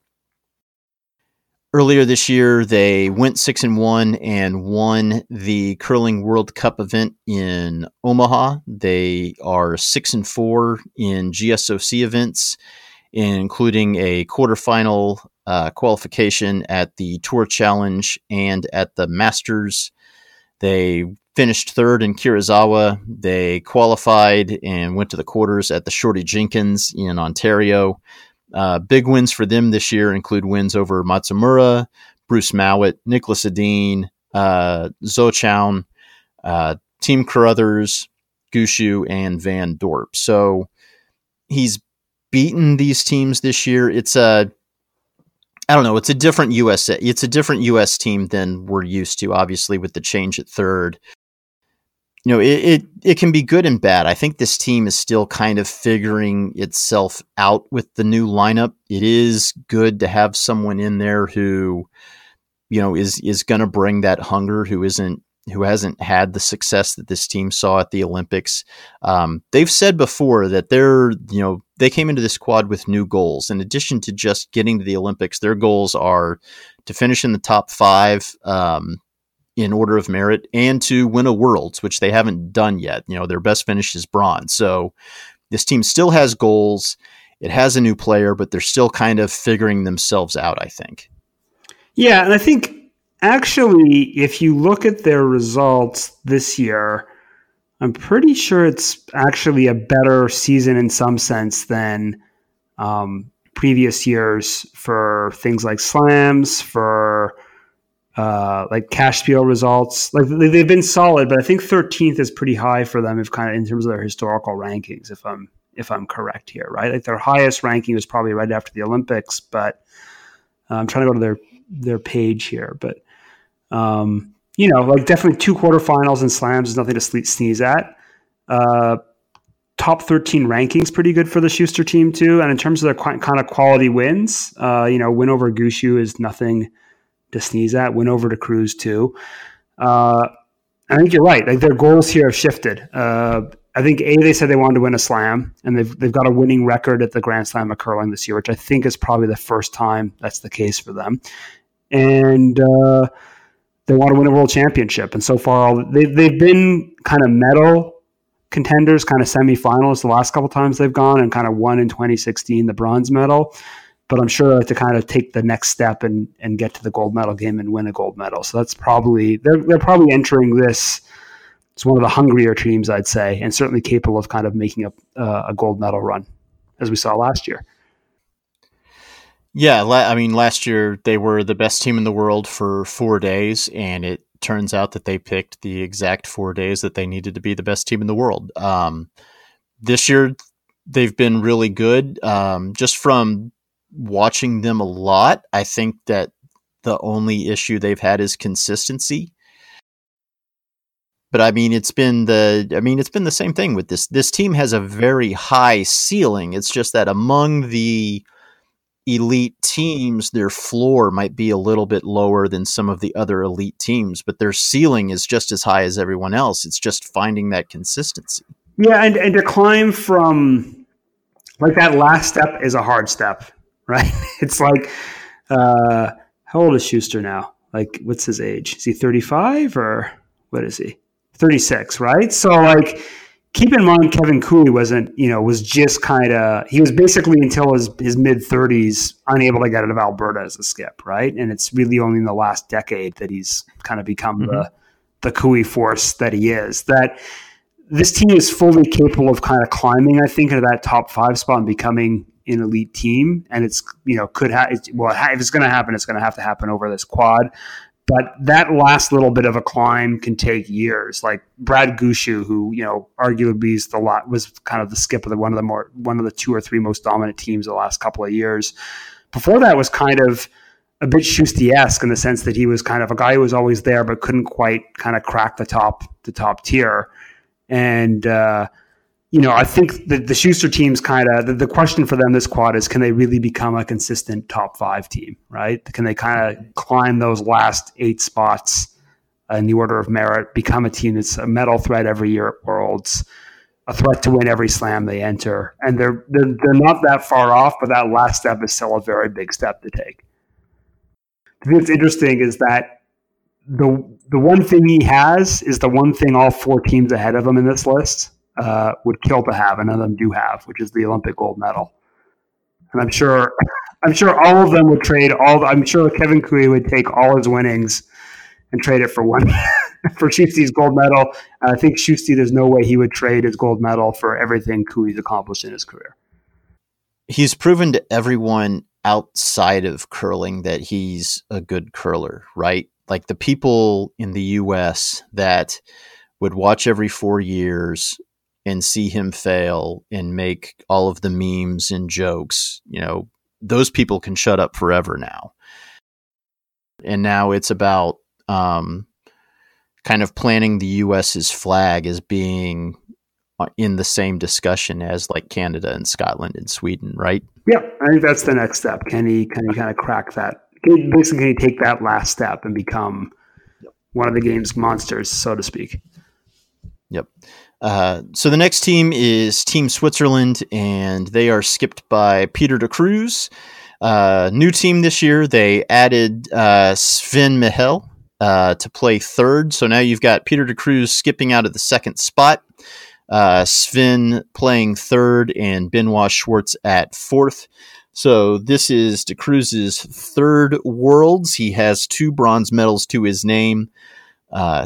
[SPEAKER 2] Earlier this year, they went six and one and won the curling World Cup event in Omaha. They are six and four in GSOC events, including a quarterfinal uh, qualification at the Tour Challenge and at the Masters. They finished third in Karuizawa. They qualified and went to the quarters at the Shorty Jenkins in Ontario. Uh, big wins for them this year include wins over Matsumura, Bruce Mouat, Niklas Edin, uh, Zou uh, Team Carruthers, Gushue, and Van Dorp. So he's beaten these teams this year. It's a I don't know. It's a different US. It's a different US team than we're used to. Obviously, with the change at third, you know, it, it, it can be good and bad. I think this team is still kind of figuring itself out with the new lineup. It is good to have someone in there who, you know, is is going to bring that hunger. Who isn't who hasn't had the success that this team saw at the Olympics. Um, they've said before that they're, you know, they came into this quad with new goals. In addition to just getting to the Olympics, their goals are to finish in the top five, um, in order of merit and to win a worlds, which they haven't done yet. You know, their best finish is bronze. So this team still has goals. It has a new player, but they're still kind of figuring themselves out, I think.
[SPEAKER 3] Yeah, and I think actually, if you look at their results this year, I'm pretty sure it's actually a better season in some sense than um, previous years for things like slams, for uh, like cash spiel results. Like they've been solid, but I think 13th is pretty high for them if kind of in terms of their historical rankings. If I'm if I'm correct here, right? Like their highest ranking was probably right after the Olympics, but uh, I'm trying to go to their their page here, but um, you know, like definitely two quarterfinals and slams is nothing to sneeze at. Uh, top 13 rankings pretty good for the Shuster team too. And in terms of their qu- kind of quality wins, uh, you know, win over Gushue is nothing to sneeze at. Went over to Cruz too. Uh, I think you're right. Like their goals here have shifted. Uh, I think a they said they wanted to win a slam, and they've they've got a winning record at the Grand Slam of curling this year, which I think is probably the first time that's the case for them. And uh, they want to win a world championship. And so far, they they've been kind of medal contenders, kind of semifinals the last couple times they've gone, and kind of won in 2016 the bronze medal but I'm sure to kind of take the next step and and get to the gold medal game and win a gold medal. So that's probably they're they're probably entering this. It's one of the hungrier teams, I'd say, and certainly capable of kind of making a uh, a gold medal run, as we saw last year.
[SPEAKER 2] Yeah, I mean, last year they were the best team in the world for four days, and it turns out that they picked the exact four days that they needed to be the best team in the world. Um, this year, they've been really good. Um, just from watching them a lot. I think that the only issue they've had is consistency. But I mean, it's been the I mean, it's been the same thing with this. This team has a very high ceiling. It's just that among the elite teams, their floor might be a little bit lower than some of the other elite teams, but their ceiling is just as high as everyone else. It's just finding that consistency.
[SPEAKER 3] Yeah, and, and to climb from like that last step is a hard step right? <laughs> It's like, uh, how old is Shuster now? Like, what's his age? Is he 35 or what is he? 36, right? So, like, keep in mind, Kevin Koe wasn't, you know, was just kind of, he was basically until his, his mid 30s unable to get out of Alberta as a skip, right? And it's really only in the last decade that he's kind of become mm-hmm. the, the Koe force that he is. That this team is fully capable of kind of climbing, I think, into that top five spot and becoming an elite team. And it's, you know, could have, well, if it's going to happen, it's going to have to happen over this quad. But that last little bit of a climb can take years. Like Brad Gushue, who you know arguably is the lot was kind of the skip of the one of the more one of the two or three most dominant teams the last couple of years. Before that was kind of a bit Shusty-esque in the sense that he was kind of a guy who was always there but couldn't quite kind of crack the top the top tier. And uh, you know, I think the, the Shuster team's kind of the, the, question for them this quad is can they really become a consistent top five team, right? Can they kind of climb those last eight spots in the order of merit, become a team that's a medal threat every year at Worlds, a threat to win every slam they enter? And they're, they're, they're not that far off, but that last step is still a very big step to take. The thing that's interesting is that the the one thing he has is the one thing all four teams ahead of him in this list uh, would kill to have, and none of them do have, which is the Olympic gold medal. And I'm sure, <laughs> I'm sure all of them would trade all. I'm sure Kevin Koe would take all his winnings and trade it for one <laughs> for Shusty's gold medal. And I think Shusty, there's no way he would trade his gold medal for everything Koe's accomplished in his career.
[SPEAKER 2] He's proven to everyone outside of curling that he's a good curler, right? Like the people in the U.S. that would watch every four years and see him fail and make all of the memes and jokes, you know, those people can shut up forever now. And now it's about um, kind of planting the U.S.'s flag as being uh, in the same discussion as like Canada and Scotland and Sweden, right?
[SPEAKER 3] Yeah, I think that's the next step. Can he can he kind of crack that? Can he, basically, can he take that last step and become one of the game's monsters, so to speak?
[SPEAKER 2] Yep. Uh, so the next team is Team Switzerland, and they are skipped by Peter de Cruz. Uh, new team this year. They added uh, Sven Michel uh, to play third. So now you've got Peter de Cruz skipping out of the second spot. Uh, Sven playing third, and Benoît Schwarz at fourth. So this is de Cruz's third Worlds. He has two bronze medals to his name.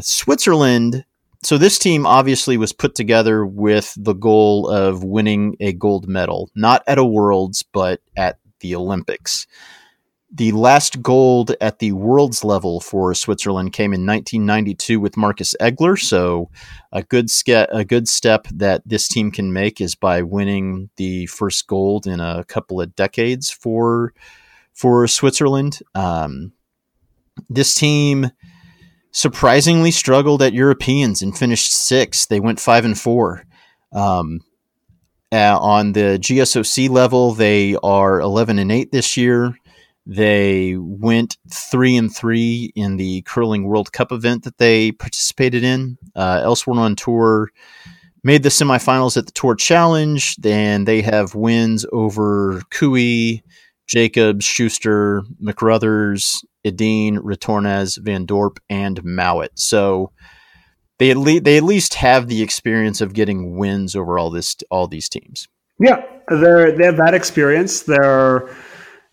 [SPEAKER 2] Switzerland so this team obviously was put together with the goal of winning a gold medal, not at a Worlds, but at the Olympics. The last gold at the Worlds level for Switzerland came in 1992 with Markus Eggler. So a good ske- a good step that this team can make is by winning the first gold in a couple of decades for for Switzerland. Um, this team surprisingly struggled at Europeans and finished sixth. They went five and four. Um, uh, on the GSOC level, they are eleven and eight this year. They went three and three in the curling World Cup event that they participated in. Uh, elsewhere on tour, made the semifinals at the Tour Challenge. Then they have wins over Koe, Jacobs, Shuster, McRuthers, Edin, Retornaz, Van Dorp, and Mouat. So they at least they at least have the experience of getting wins over all this all these teams.
[SPEAKER 3] Yeah, they're they have that experience. They're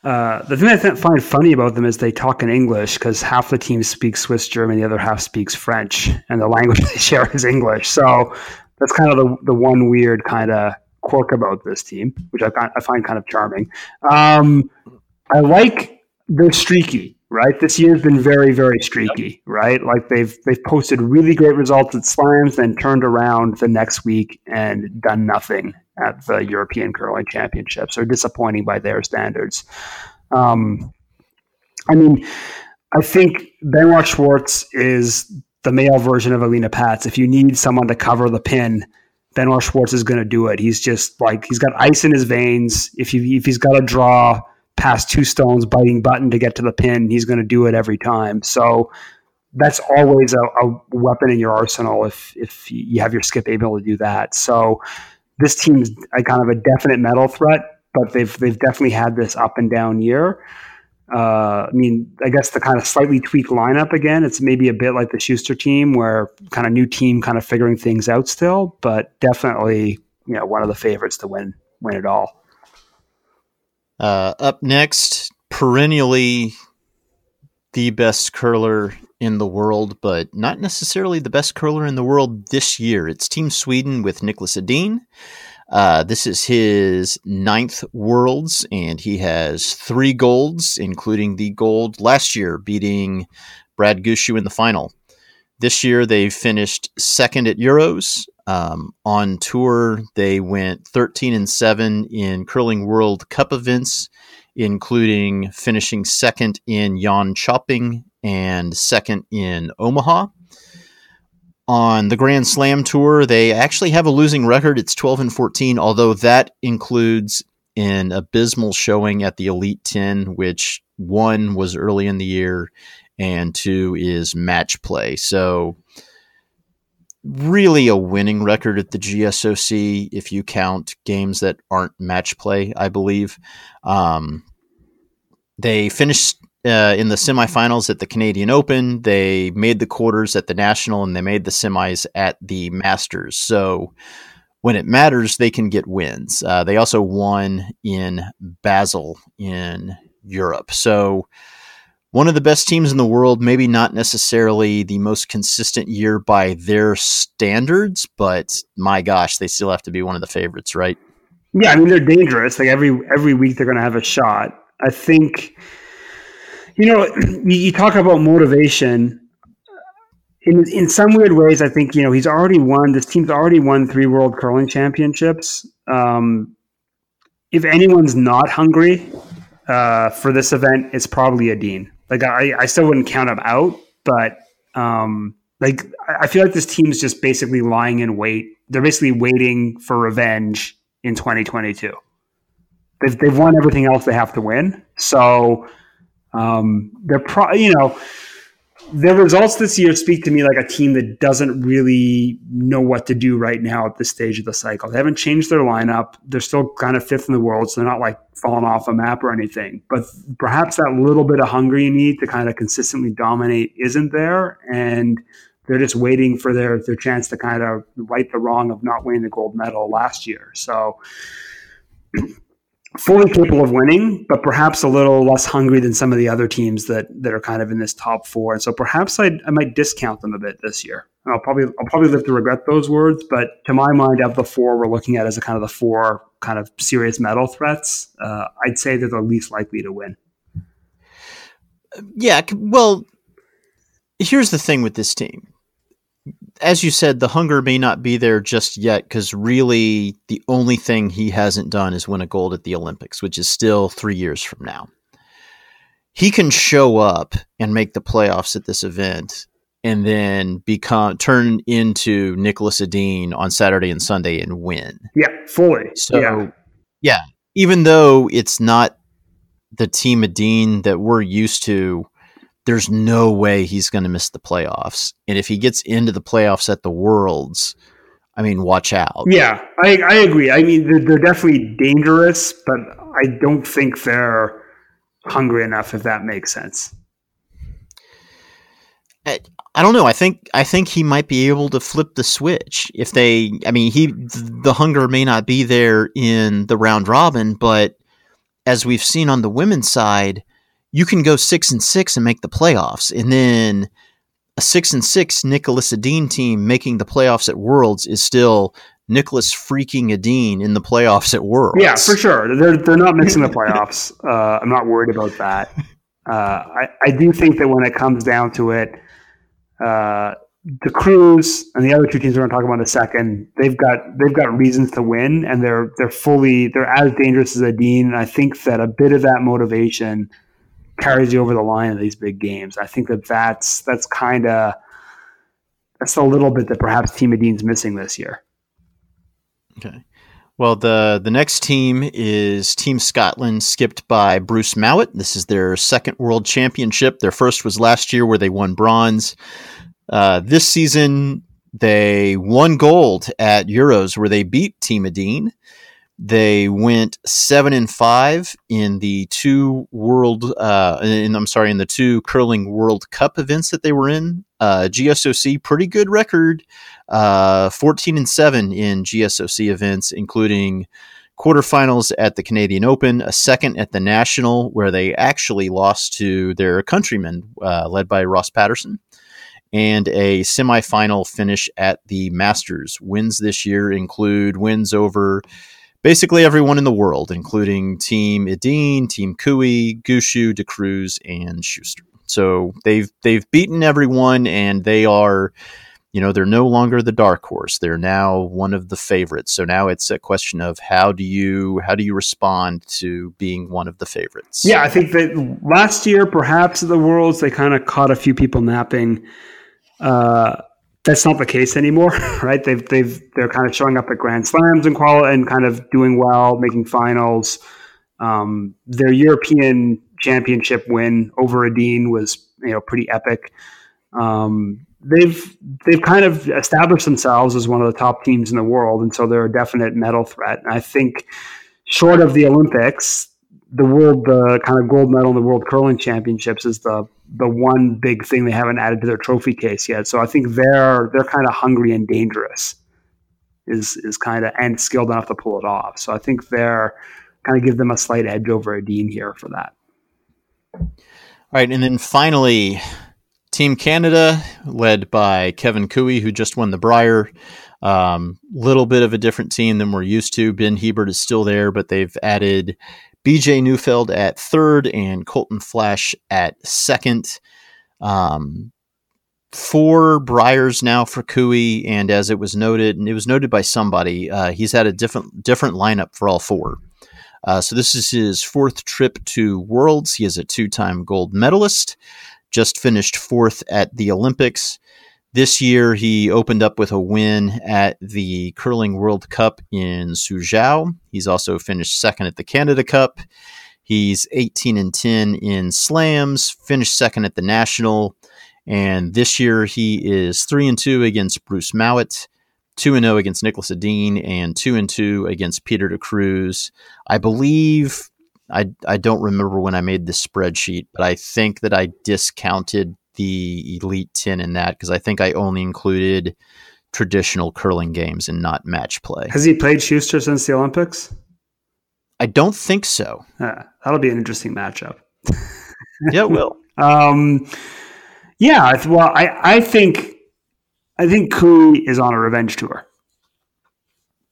[SPEAKER 3] uh, the thing I find funny about them is they talk in English because half the team speaks Swiss German, the other half speaks French, and the <laughs> language they share is English. So that's kind of the the one weird kind of quirk about this team, which I, I find kind of charming. Um, I like they're streaky right? This year's been very, very streaky, right? Like they've they've posted really great results at slams, then turned around the next week and done nothing at the European Curling Championships. Are disappointing by their standards. Um, I mean, I think Benoît Schwarz is the male version of Alina Pätz. If you need someone to cover the pin, Benoît Schwarz is going to do it. He's just like he's got ice in his veins. If if he's got to draw past two stones biting button to get to the pin, he's going to do it every time. So that's always a, a, weapon in your arsenal if if you have your skip able to do that. So this team's a kind of a definite medal threat, but they've they've definitely had this up and down year. Uh, I mean, I guess the kind of slightly tweaked lineup again. It's maybe a bit like the Shuster team, where kind of new team, kind of figuring things out still, but definitely, you know, one of the favorites to win win it all.
[SPEAKER 2] Uh, up next, perennially the best curler in the world, but not necessarily the best curler in the world this year. It's Team Sweden with Niklas Edin. Uh, this is his ninth Worlds, and he has three golds, including the gold last year, beating Brad Gushue in the final. This year, they finished second at Euros. Um, on tour, they went 13 and 7 in Curling World Cup events, including finishing second in Jönköping and second in Omaha. On the Grand Slam Tour, they actually have a losing record. It's 12 and 14, although that includes an abysmal showing at the Elite 10, which one was early in the year and two is match play. So, really a winning record at the GSOC if you count games that aren't match play, I believe. Um, they finished uh, in the semifinals at the Canadian Open. They made the quarters at the National and they made the semis at the Masters. So when it matters, they can get wins. Uh, they also won in Basel in Europe. So one of the best teams in the world, maybe not necessarily the most consistent year by their standards, but my gosh, they still have to be one of the favorites, right?
[SPEAKER 3] Yeah, I mean they're dangerous. Like every every week they're going to have a shot. I think you know, <clears throat> you, talk about motivation. In in some weird ways, I think you know he's already won. This team's already won three World Curling Championships. Um, if anyone's not hungry uh, for this event, it's probably Edin. Like I, I still wouldn't count him out, but um, like I feel like this team's just basically lying in wait. They're basically waiting for revenge in 2022. They've, they've won everything else they have to win. So um, they're pro, you know, their results this year speak to me like a team that doesn't really know what to do right now at this stage of the cycle. They haven't changed their lineup. They're still kind of fifth in the world, so they're not like falling off a map or anything. But perhaps that little bit of hunger you need to kind of consistently dominate isn't there, and they're just waiting for their their chance to kind of right the wrong of not winning the gold medal last year. So fully capable of winning, but perhaps a little less hungry than some of the other teams that that are kind of in this top four. And so perhaps I, I might discount them a bit this year. I'll probably I'll probably live to regret those words, but to my mind, out of the four we're looking at as a kind of the four kind of serious medal threats, uh, I'd say they're the least likely to win.
[SPEAKER 2] Yeah, well, here's the thing with this team as you said, the hunger may not be there just yet because really the only thing he hasn't done is win a gold at the Olympics, which is still three years from now. He can show up and make the playoffs at this event and then become turn into Nicholas Edin on Saturday and Sunday and win.
[SPEAKER 3] Yeah, fully.
[SPEAKER 2] So
[SPEAKER 3] yeah,
[SPEAKER 2] yeah even though it's not the team Edin that we're used to there's no way he's going to miss the playoffs. And if he gets into the playoffs at the Worlds, I mean, watch out.
[SPEAKER 3] Yeah, I, I agree. I mean, they're, they're definitely dangerous, but I don't think they're hungry enough. If that makes sense.
[SPEAKER 2] I, I don't know. I think I think he might be able to flip the switch if they. I mean, he the hunger may not be there in the round robin, but as we've seen on the women's side, you can go six and six and make the playoffs, and then a six and six Niklas Edin team making the playoffs at Worlds is still Niklas freaking Edin in the playoffs at Worlds.
[SPEAKER 3] Yeah, for sure. They're they're not missing the playoffs. <laughs> Uh, I'm not worried about that. Uh, I I do think that when it comes down to it, uh, the Cruz and the other two teams we're going to talk about in a second, they've got they've got reasons to win, and they're they're fully they're as dangerous as. And I think that a bit of that motivation carries you over the line in these big games. I think that that's that's kind of that's a little bit that perhaps Team Edin's missing this year.
[SPEAKER 2] Okay. Well, the the next team is Team Scotland, skipped by Bruce Mouat. This is their second World Championship. Their first was last year, where they won bronze. Uh, this season, they won gold at Euros, where they beat Team Edin. They went seven and five in the two world, uh, in, I'm sorry, in the two curling World Cup events that they were in. Uh, GSOC pretty good record, uh, 14 and seven in GSOC events, including quarterfinals at the Canadian Open, a second at the National, where they actually lost to their countrymen, uh, led by Ross Paterson, and a semifinal finish at the Masters. Wins this year include wins over basically everyone in the world, including Team Edin, Team Koe, Gushue, De Cruz, and Shuster. So they've they've beaten everyone, and they are you know they're no longer the dark horse. They're now one of the favorites. So now it's a question of how do you how do you respond to being one of the favorites?
[SPEAKER 3] Yeah i think that last year perhaps at the worlds they kind of caught a few people napping. Uh, that's not the case anymore <laughs> right? They've they've they're kind of showing up at grand slams and qual and kind of doing well making finals. Um, their european championship win over Edin was you know pretty epic. Um, they've they've kind of established themselves as one of the top teams in the world, and so they're a definite medal threat. And I think, short of the Olympics, the world, the kind of gold medal in the World Curling Championships is the the one big thing they haven't added to their trophy case yet. So I think they're they're kind of hungry and dangerous, is is kind of and skilled enough to pull it off. So I think they're kind of give them a slight edge over Edin here for that.
[SPEAKER 2] All right, and then finally, Team Canada, led by Kevin Koe, who just won the Brier. Um, little bit of a different team than we're used to. Ben Hebert is still there, but they've added BJ Neufeld at third and Colton Flasch at second. Um, four Briers now for Koe, and as it was noted, and it was noted by somebody, uh, he's had a different different lineup for all four. Uh, so this is his fourth trip to Worlds. He is a two-time gold medalist just finished fourth at the Olympics. This year, he opened up with a win at the Curling World Cup in Suzhou. He's also finished second at the Canada Cup. He's 18 and 10 in slams, finished second at the National. And this year, he is 3 and 2 against Bruce Mouat, 2 and 0 against Nicholas Edin, and 2 and 2 against Peter de Cruz. I believe I I don't remember when I made this spreadsheet, but I think that I discounted the Elite Ten in that because I think I only included traditional curling games and not match play.
[SPEAKER 3] Has he played Shuster since the Olympics?
[SPEAKER 2] I don't think so.
[SPEAKER 3] Uh, that'll be an interesting matchup.
[SPEAKER 2] yeah, it will. <laughs>
[SPEAKER 3] Um, yeah, well, I, I think I think Koe is on a revenge tour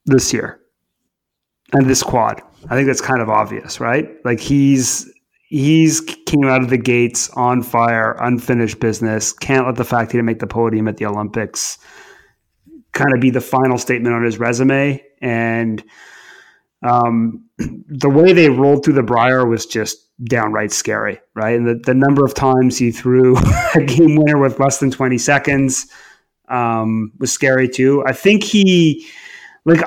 [SPEAKER 3] this year and this quad. I think that's kind of obvious, right? Like he's he's came out of the gates on fire, unfinished business. Can't let the fact he didn't make the podium at the Olympics kind of be the final statement on his resume. And um, the way they rolled through the Brier was just downright scary, right? And the, the number of times he threw <laughs> a game winner with less than 20 seconds um, was scary too. I think he, like,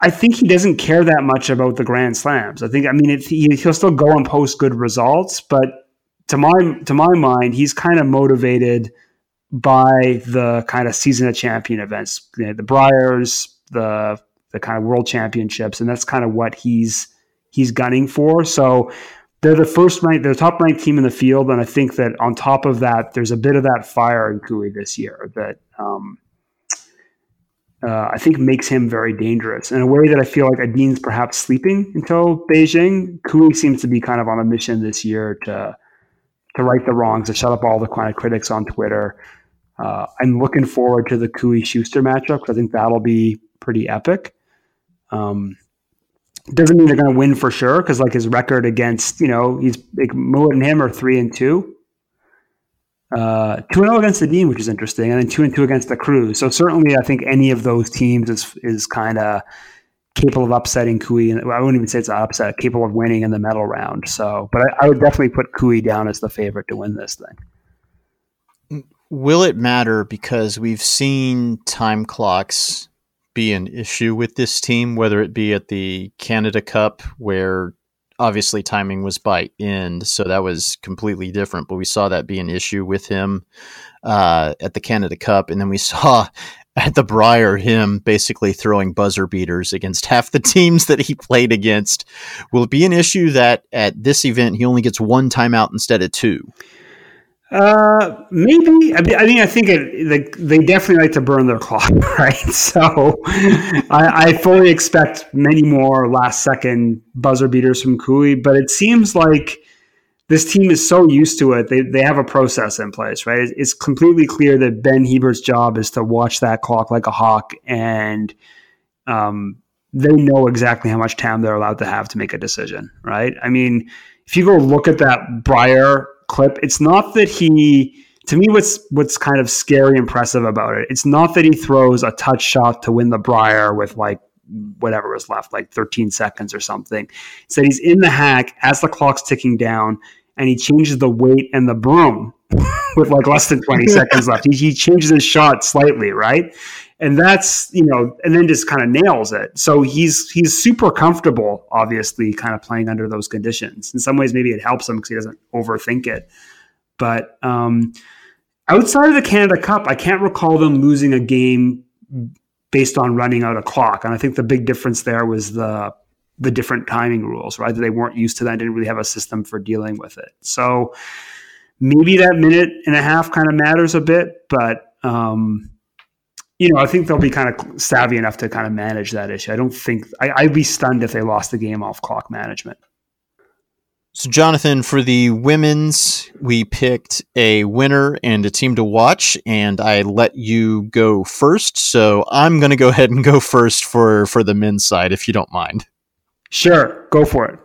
[SPEAKER 3] I think he doesn't care that much about the Grand Slams. I think, I mean, it, he, he'll still go and post good results, but to my to my mind, he's kind of motivated by the kind of season of champion events, you know, the Briers, the the kind of World Championships, and that's kind of what he's he's gunning for. So they're the first ranked, they're the top ranked team in the field, and I think that on top of that, there's a bit of that fire in Koe this year that. Um, uh, I think makes him very dangerous in a way that I feel like Edin's perhaps sleeping until Beijing. Koe seems to be kind of on a mission this year to to right the wrongs, to shut up all the kind of critics on Twitter. Uh, I'm looking forward to the Koe Shuster matchup because I think that'll be pretty epic. Um, doesn't mean they're going to win for sure because like his record against you know he's like Mo and him are three and two. Uh, two and zero oh against the Edin, which is interesting, and then two and two against the Cruz. So certainly, I think any of those teams is is kind of capable of upsetting Koe. And I wouldn't even say it's an upset, capable of winning in the medal round. So, but I, I would definitely put Koe down as the favorite to win this thing.
[SPEAKER 2] Will it matter because we've seen time clocks be an issue with this team, whether it be at the Canada Cup where obviously timing was by end, so that was completely different. But we saw that be an issue with him uh, at the Canada Cup, and then we <laughs> saw at the Brier him basically throwing buzzer beaters against half the teams that he played against. Will be an issue that at this event he only gets one timeout instead of two?
[SPEAKER 3] Uh, maybe. I mean, I, think it, like they definitely like to burn their clock, <laughs> right? So, I, I fully expect many more last second buzzer beaters from Koe, but it seems like this team is so used to it. They, they have a process in place, right? It's completely clear that Ben Hebert's job is to watch that clock like a hawk, and um, they know exactly how much time they're allowed to have to make a decision, right? I mean, if you go look at that Brier clip, it's not that he. To me, what's what's kind of scary impressive about it, it's not that he throws a touch shot to win the Brier with like whatever was left, like 13 seconds or something. It's that he's in the hack as the clock's ticking down and he changes the weight and the broom <laughs> with like less than 20 <laughs> seconds left. He, he changes his shot slightly, right? And that's, you know, and then just kind of nails it. So he's he's super comfortable, obviously, kind of playing under those conditions. In some ways, maybe it helps him because he doesn't overthink it. But um, outside of the Canada Cup, I can't recall them losing a game based on running out a clock. And I think the big difference there was the the different timing rules, right? They weren't used to that, didn't really have a system for dealing with it. So maybe that minute and a half kind of matters a bit, but um, you know, I think they'll be kind of savvy enough to kind of manage that issue. I don't think I, would be stunned if they lost the game off clock management.
[SPEAKER 2] So, Jonathan, for the women's, we picked a winner and a team to watch, and I let you go first. So, I'm going to go ahead and go first for for the men's side, if you don't mind.
[SPEAKER 3] Sure, go for it.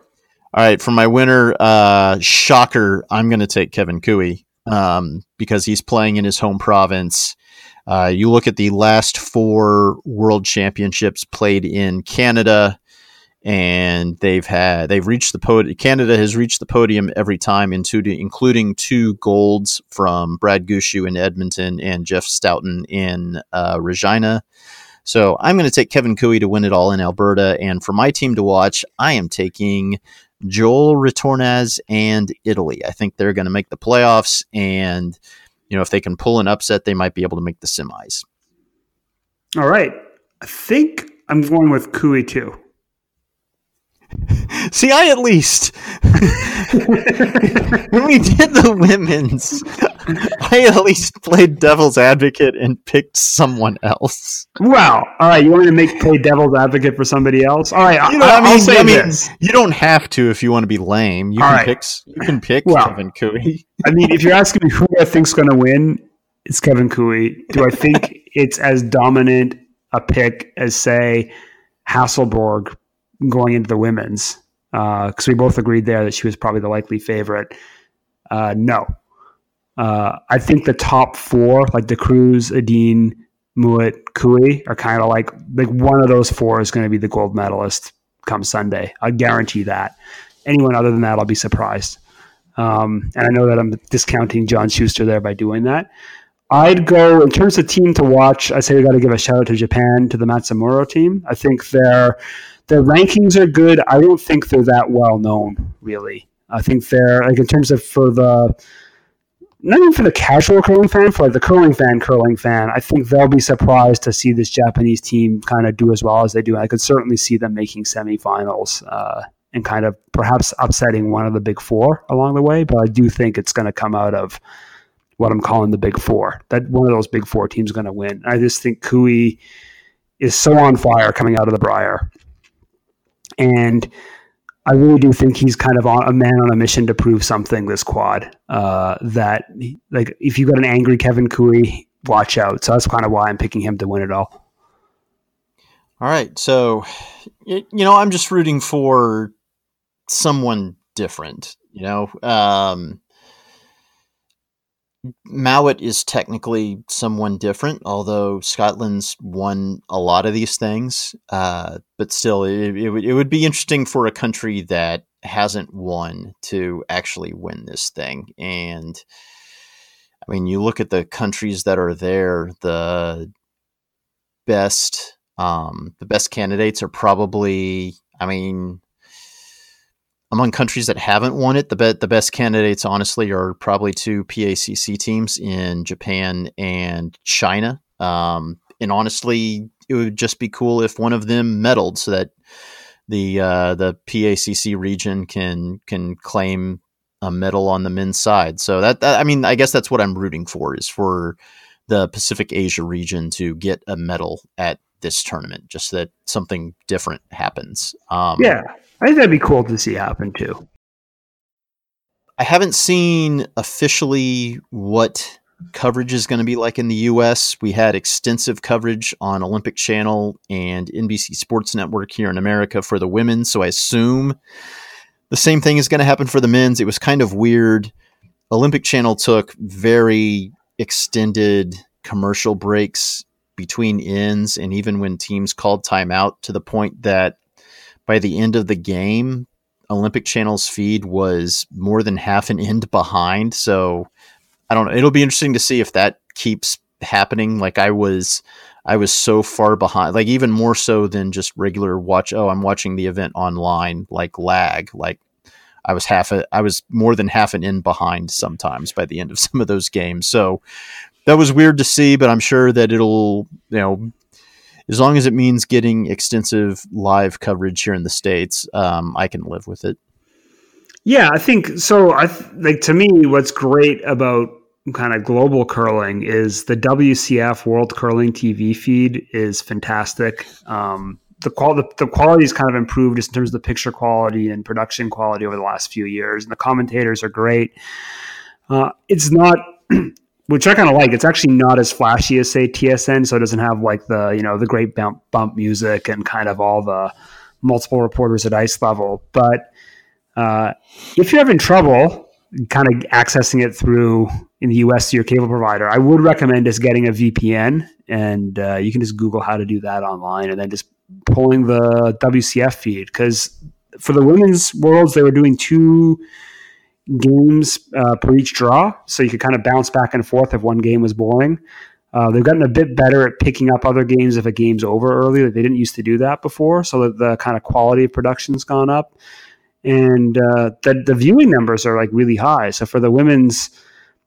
[SPEAKER 2] All right, for my winner, uh, shocker, I'm going to take Kevin Koe um, because he's playing in his home province. Uh, you look at the last four World Championships played in Canada, and they've had they've reached the podium. Canada has reached the podium every time, including two golds from Brad Gushue in Edmonton and Jeff Stoughton in uh, Regina. So I'm going to take Kevin Koe to win it all in Alberta. And for my team to watch, I am taking Joel Retornaz and Italy. I think they're going to make the playoffs. And, you know, if they can pull an upset, they might be able to make the semis.
[SPEAKER 3] All right. I think I'm going with Koe too. <laughs>
[SPEAKER 2] See, I at least when <laughs> we did the women's, <laughs> I at least played devil's advocate and picked someone else.
[SPEAKER 3] Wow! All right, you want me to make play devil's advocate for somebody else? All right,
[SPEAKER 2] you know, I, mean, say I mean, this. you don't have to if you want to be lame. You All can right. pick. You can pick well, Kevin Koe.
[SPEAKER 3] I mean, if you're asking me who I think's going to win, it's Kevin Koe. Do I think <laughs> it's as dominant a pick as say Hasselborg going into the women's because uh, we both agreed there that she was probably the likely favorite. Uh, no, uh, I think the top four, like De Cruz, Edin, Mouat, Koe, are kind of like like one of those four is going to be the gold medalist come Sunday. I guarantee that. Anyone other than that, I'll be surprised. Um, and I know that I'm discounting John Shuster there by doing that. I'd go in terms of team to watch. I say we got to give a shout out to Japan to the Matsumura team. I think they're their rankings are good. I don't think they're that well known, really. I think they're like in terms of for the not even for the casual curling fan, for like the curling fan, curling fan. I think they'll be surprised to see this Japanese team kind of do as well as they do. I could certainly see them making semifinals uh, and kind of perhaps upsetting one of the big four along the way. But I do think it's going to come out of what I'm calling the big four. That one of those big four teams is going to win. I just think Koe is so on fire coming out of the Brier and I really do think he's kind of a man on a mission to prove something this quad. Uh, that like if you got an angry Kevin Koe, watch out. So that's kind of why I'm picking him to win it all.
[SPEAKER 2] All right, so you know I'm just rooting for someone different. You know, um, Mouat is technically someone different, although Scotland's won a lot of these things. Uh, but still, it, it, would, it would be interesting for a country that hasn't won to actually win this thing. And I mean, you look at the countries that are there, the best, um, the best candidates are probably, I mean, among countries that haven't won it, the be- the best candidates, honestly, are probably two PACC teams in Japan and China. Um, and honestly, it would just be cool if one of them medaled so that the uh, the PACC region can can claim a medal on the men's side. So that, that I mean, I guess that's what I'm rooting for is for the Pacific Asia region to get a medal at this tournament, just that something different happens. Um,
[SPEAKER 3] yeah, I think that'd be cool to see happen too.
[SPEAKER 2] I haven't seen officially what coverage is going to be like in the US. We had extensive coverage on Olympic Channel and NBC Sports Network here in America for the women, so I assume the same thing is going to happen for the men's. It was kind of weird. Olympic Channel took very extended commercial breaks between ends and even when teams called timeout to the point that by the end of the game, Olympic Channel's feed was more than half an end behind. So I don't know. It'll be interesting to see if that keeps happening. Like I was, I was so far behind, like even more so than just regular watch. Oh, I'm watching the event online, like lag. Like I was half a, I was more than half an end behind sometimes by the end of <laughs> some of those games. So that was weird to see, but I'm sure that it'll, you know, as long as it means getting extensive live coverage here in the states, um, I can live with it.
[SPEAKER 3] Yeah, I think so. I th- like to me, what's great about kind of global curling is the WCF World Curling TV feed is fantastic. Um, the quality the quality is kind of improved just in terms of the picture quality and production quality over the last few years, and the commentators are great. Uh, it's not <clears throat> which I kind of like. It's actually not as flashy as say TSN, so it doesn't have like the you know the great bump bump music and kind of all the multiple reporters at ice level. But uh, if you're having trouble kind of accessing it through in the US to your cable provider, I would recommend just getting a VPN, and uh, you can just Google how to do that online, and then just pulling the WCF feed because for the women's worlds they were doing two games uh, per each draw, so you could kind of bounce back and forth if one game was boring. Uh, they've gotten a bit better at picking up other games if a game's over early. They didn't used to do that before, so that the kind of quality of production's gone up, and uh, the the viewing numbers are like really high. So for the women's,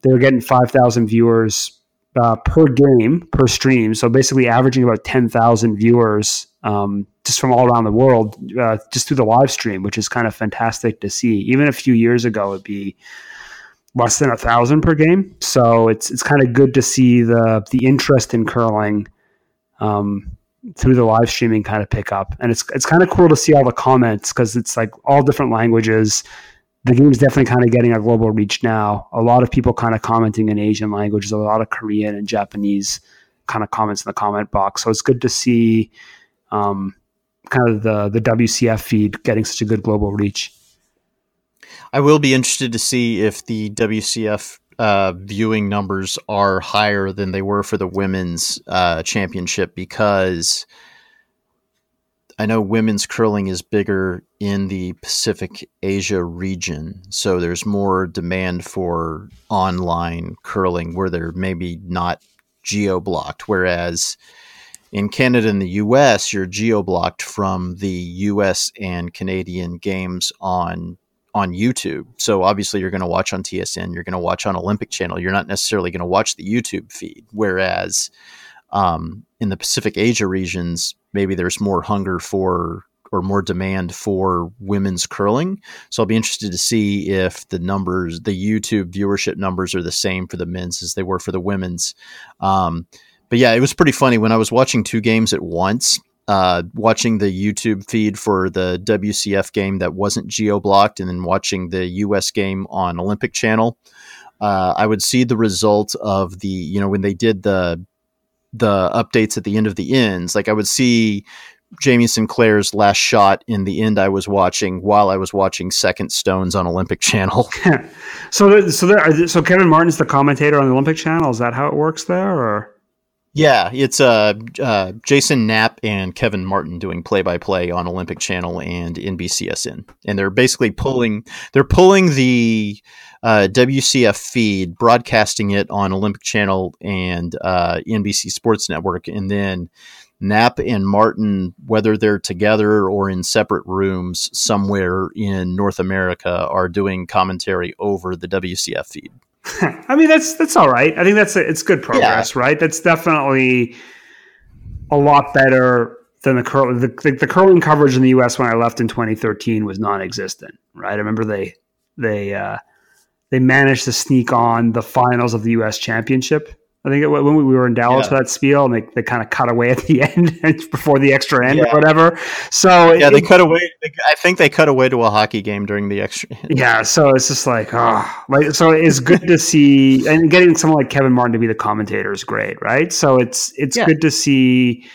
[SPEAKER 3] they were getting five thousand viewers uh, per game per stream. So basically, averaging about ten thousand viewers um, just from all around the world, uh, just through the live stream, which is kind of fantastic to see. Even a few years ago, it'd be less than a thousand per game. So it's it's kind of good to see the the interest in curling um, through the live streaming kind of pick up, and it's it's kind of cool to see all the comments because it's like all different languages. The game's definitely kind of getting a global reach now. A lot of people kind of commenting in Asian languages, a lot of Korean and Japanese kind of comments in the comment box. So it's good to see um, kind of the the WCF feed getting such a good global reach.
[SPEAKER 2] I will be interested to see if the WCF uh, viewing numbers are higher than they were for the women's uh, championship because I know women's curling is bigger in the Pacific Asia region, so there's more demand for online curling where they're maybe not geo blocked, whereas in Canada and the US, you're geo blocked from the US and Canadian games on on YouTube. So obviously you're going to watch on TSN, you're going to watch on Olympic Channel. You're not necessarily going to watch the YouTube feed. Whereas um, in the Pacific Asia regions, maybe there's more hunger for or more demand for women's curling. So I'll be interested to see if the numbers, the YouTube viewership numbers, are the same for the men's as they were for the women's. Um, but yeah, it was pretty funny when I was watching two games at once. Uh, watching the YouTube feed for the WCF game that wasn't geo blocked, and then watching the US game on Olympic Channel, uh, I would see the result of the you know when they did the the updates at the end of the ends. Like I would see Jamie Sinclair's last shot in the end I was watching while I was watching Second Stones on Olympic Channel. <laughs>
[SPEAKER 3] so, so there, so Kevin Martin's the commentator on the Olympic Channel. Is that how it works there, or?
[SPEAKER 2] Yeah, it's uh, uh, Jason Knapp and Kevin Martin doing play by play on Olympic Channel and NBCSN, and they're basically pulling they're pulling the uh, WCF feed, broadcasting it on Olympic Channel and uh, NBC Sports Network, and then Knapp and Martin, whether they're together or in separate rooms somewhere in North America, are doing commentary over the WCF feed. <laughs>
[SPEAKER 3] I mean, that's that's all right. I think that's a, it's good progress, yeah. right? That's definitely a lot better than the curling. The, the, the, curling coverage in the U.S. when I left in 2013 was non-existent. Right, I remember they they uh, they managed to sneak on the finals of the U.S. Championship. I think it, when we were in Dallas yeah. for that spiel, and they, they kind of cut away at the <laughs> end <laughs> before the extra end yeah. or whatever. So
[SPEAKER 2] yeah, it, they cut away. I think they cut away to a hockey game during the extra.
[SPEAKER 3] Yeah, so it's just like oh, like so it's good to <laughs> see, and getting someone like Kevin Martin to be the commentator is great, right? So it's it's yeah. good to see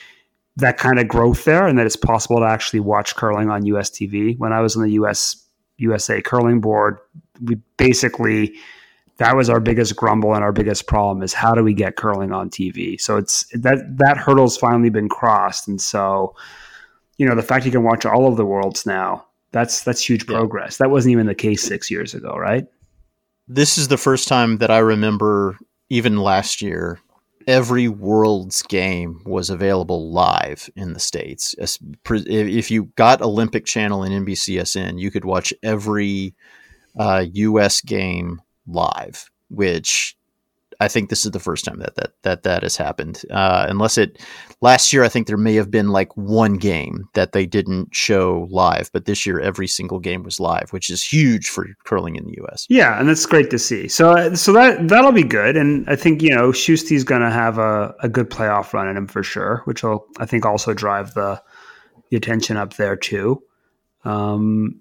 [SPEAKER 3] that kind of growth there, and that it's possible to actually watch curling on US TV. When I was on the US USA curling board, we basically that was our biggest grumble and our biggest problem is how do we get curling on TV? So it's that that hurdle's finally been crossed, and so you know the fact you can watch all of the worlds now that's that's huge progress. Yeah. That wasn't even the case six years ago, right?
[SPEAKER 2] This is the first time that I remember, even last year, every world's game was available live in the states. If you got Olympic Channel and NBCSN, you could watch every uh, U.S. game live, which I think this is the first time that that that, that has happened. Uh, unless it last year, I think there may have been like one game that they didn't show live, but this year every single game was live, which is huge for curling in the U.S.
[SPEAKER 3] Yeah, and that's great to see. So so that that'll be good, and I think you know Shusty's going to have a, a good playoff run in him for sure, which will I think also drive the the attention up there too. Um,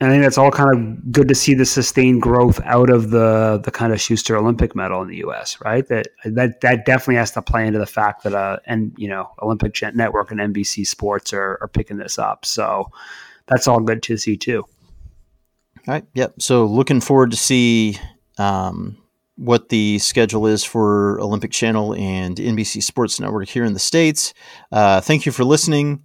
[SPEAKER 3] and I think that's all kind of good to see the sustained growth out of the the kind of Shuster Olympic medal in the U.S. Right, that that that definitely has to play into the fact that uh and you know Olympic Network and NBC Sports are are picking this up. So that's all good to see too.
[SPEAKER 2] All right. Yep. So looking forward to see um, what the schedule is for Olympic Channel and NBC Sports Network here in the states. Uh, thank you for listening.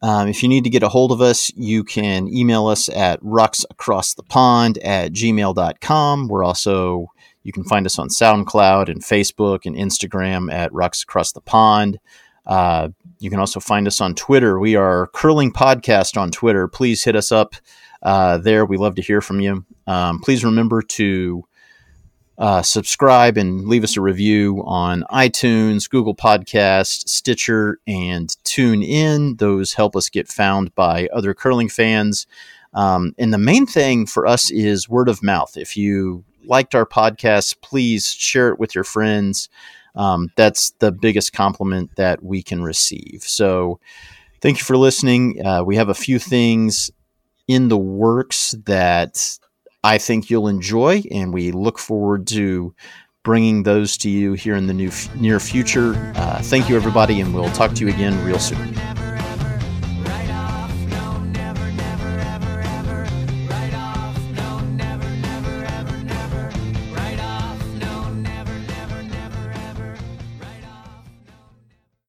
[SPEAKER 2] Um, if you need to get a hold of us, you can email us at rocksacrossthepond at gmail.com. We're also, you can find us on SoundCloud and Facebook and Instagram at Rocks Across the Pond. Uh, you can also find us on Twitter. We are Curling Podcast on Twitter. Please hit us up uh, there. We love to hear from you. Um, please remember to uh, subscribe and leave us a review on iTunes, Google Podcast, Stitcher, and Tune In. Those help us get found by other curling fans. Um, and the main thing for us is word of mouth. If you liked our podcast, please share it with your friends. Um, that's the biggest compliment that we can receive. So, thank you for listening. Uh, we have a few things in the works that I think you'll enjoy, and we look forward to bringing those to you here in the new, near future. Uh, thank you, everybody, and we'll talk to you again real soon.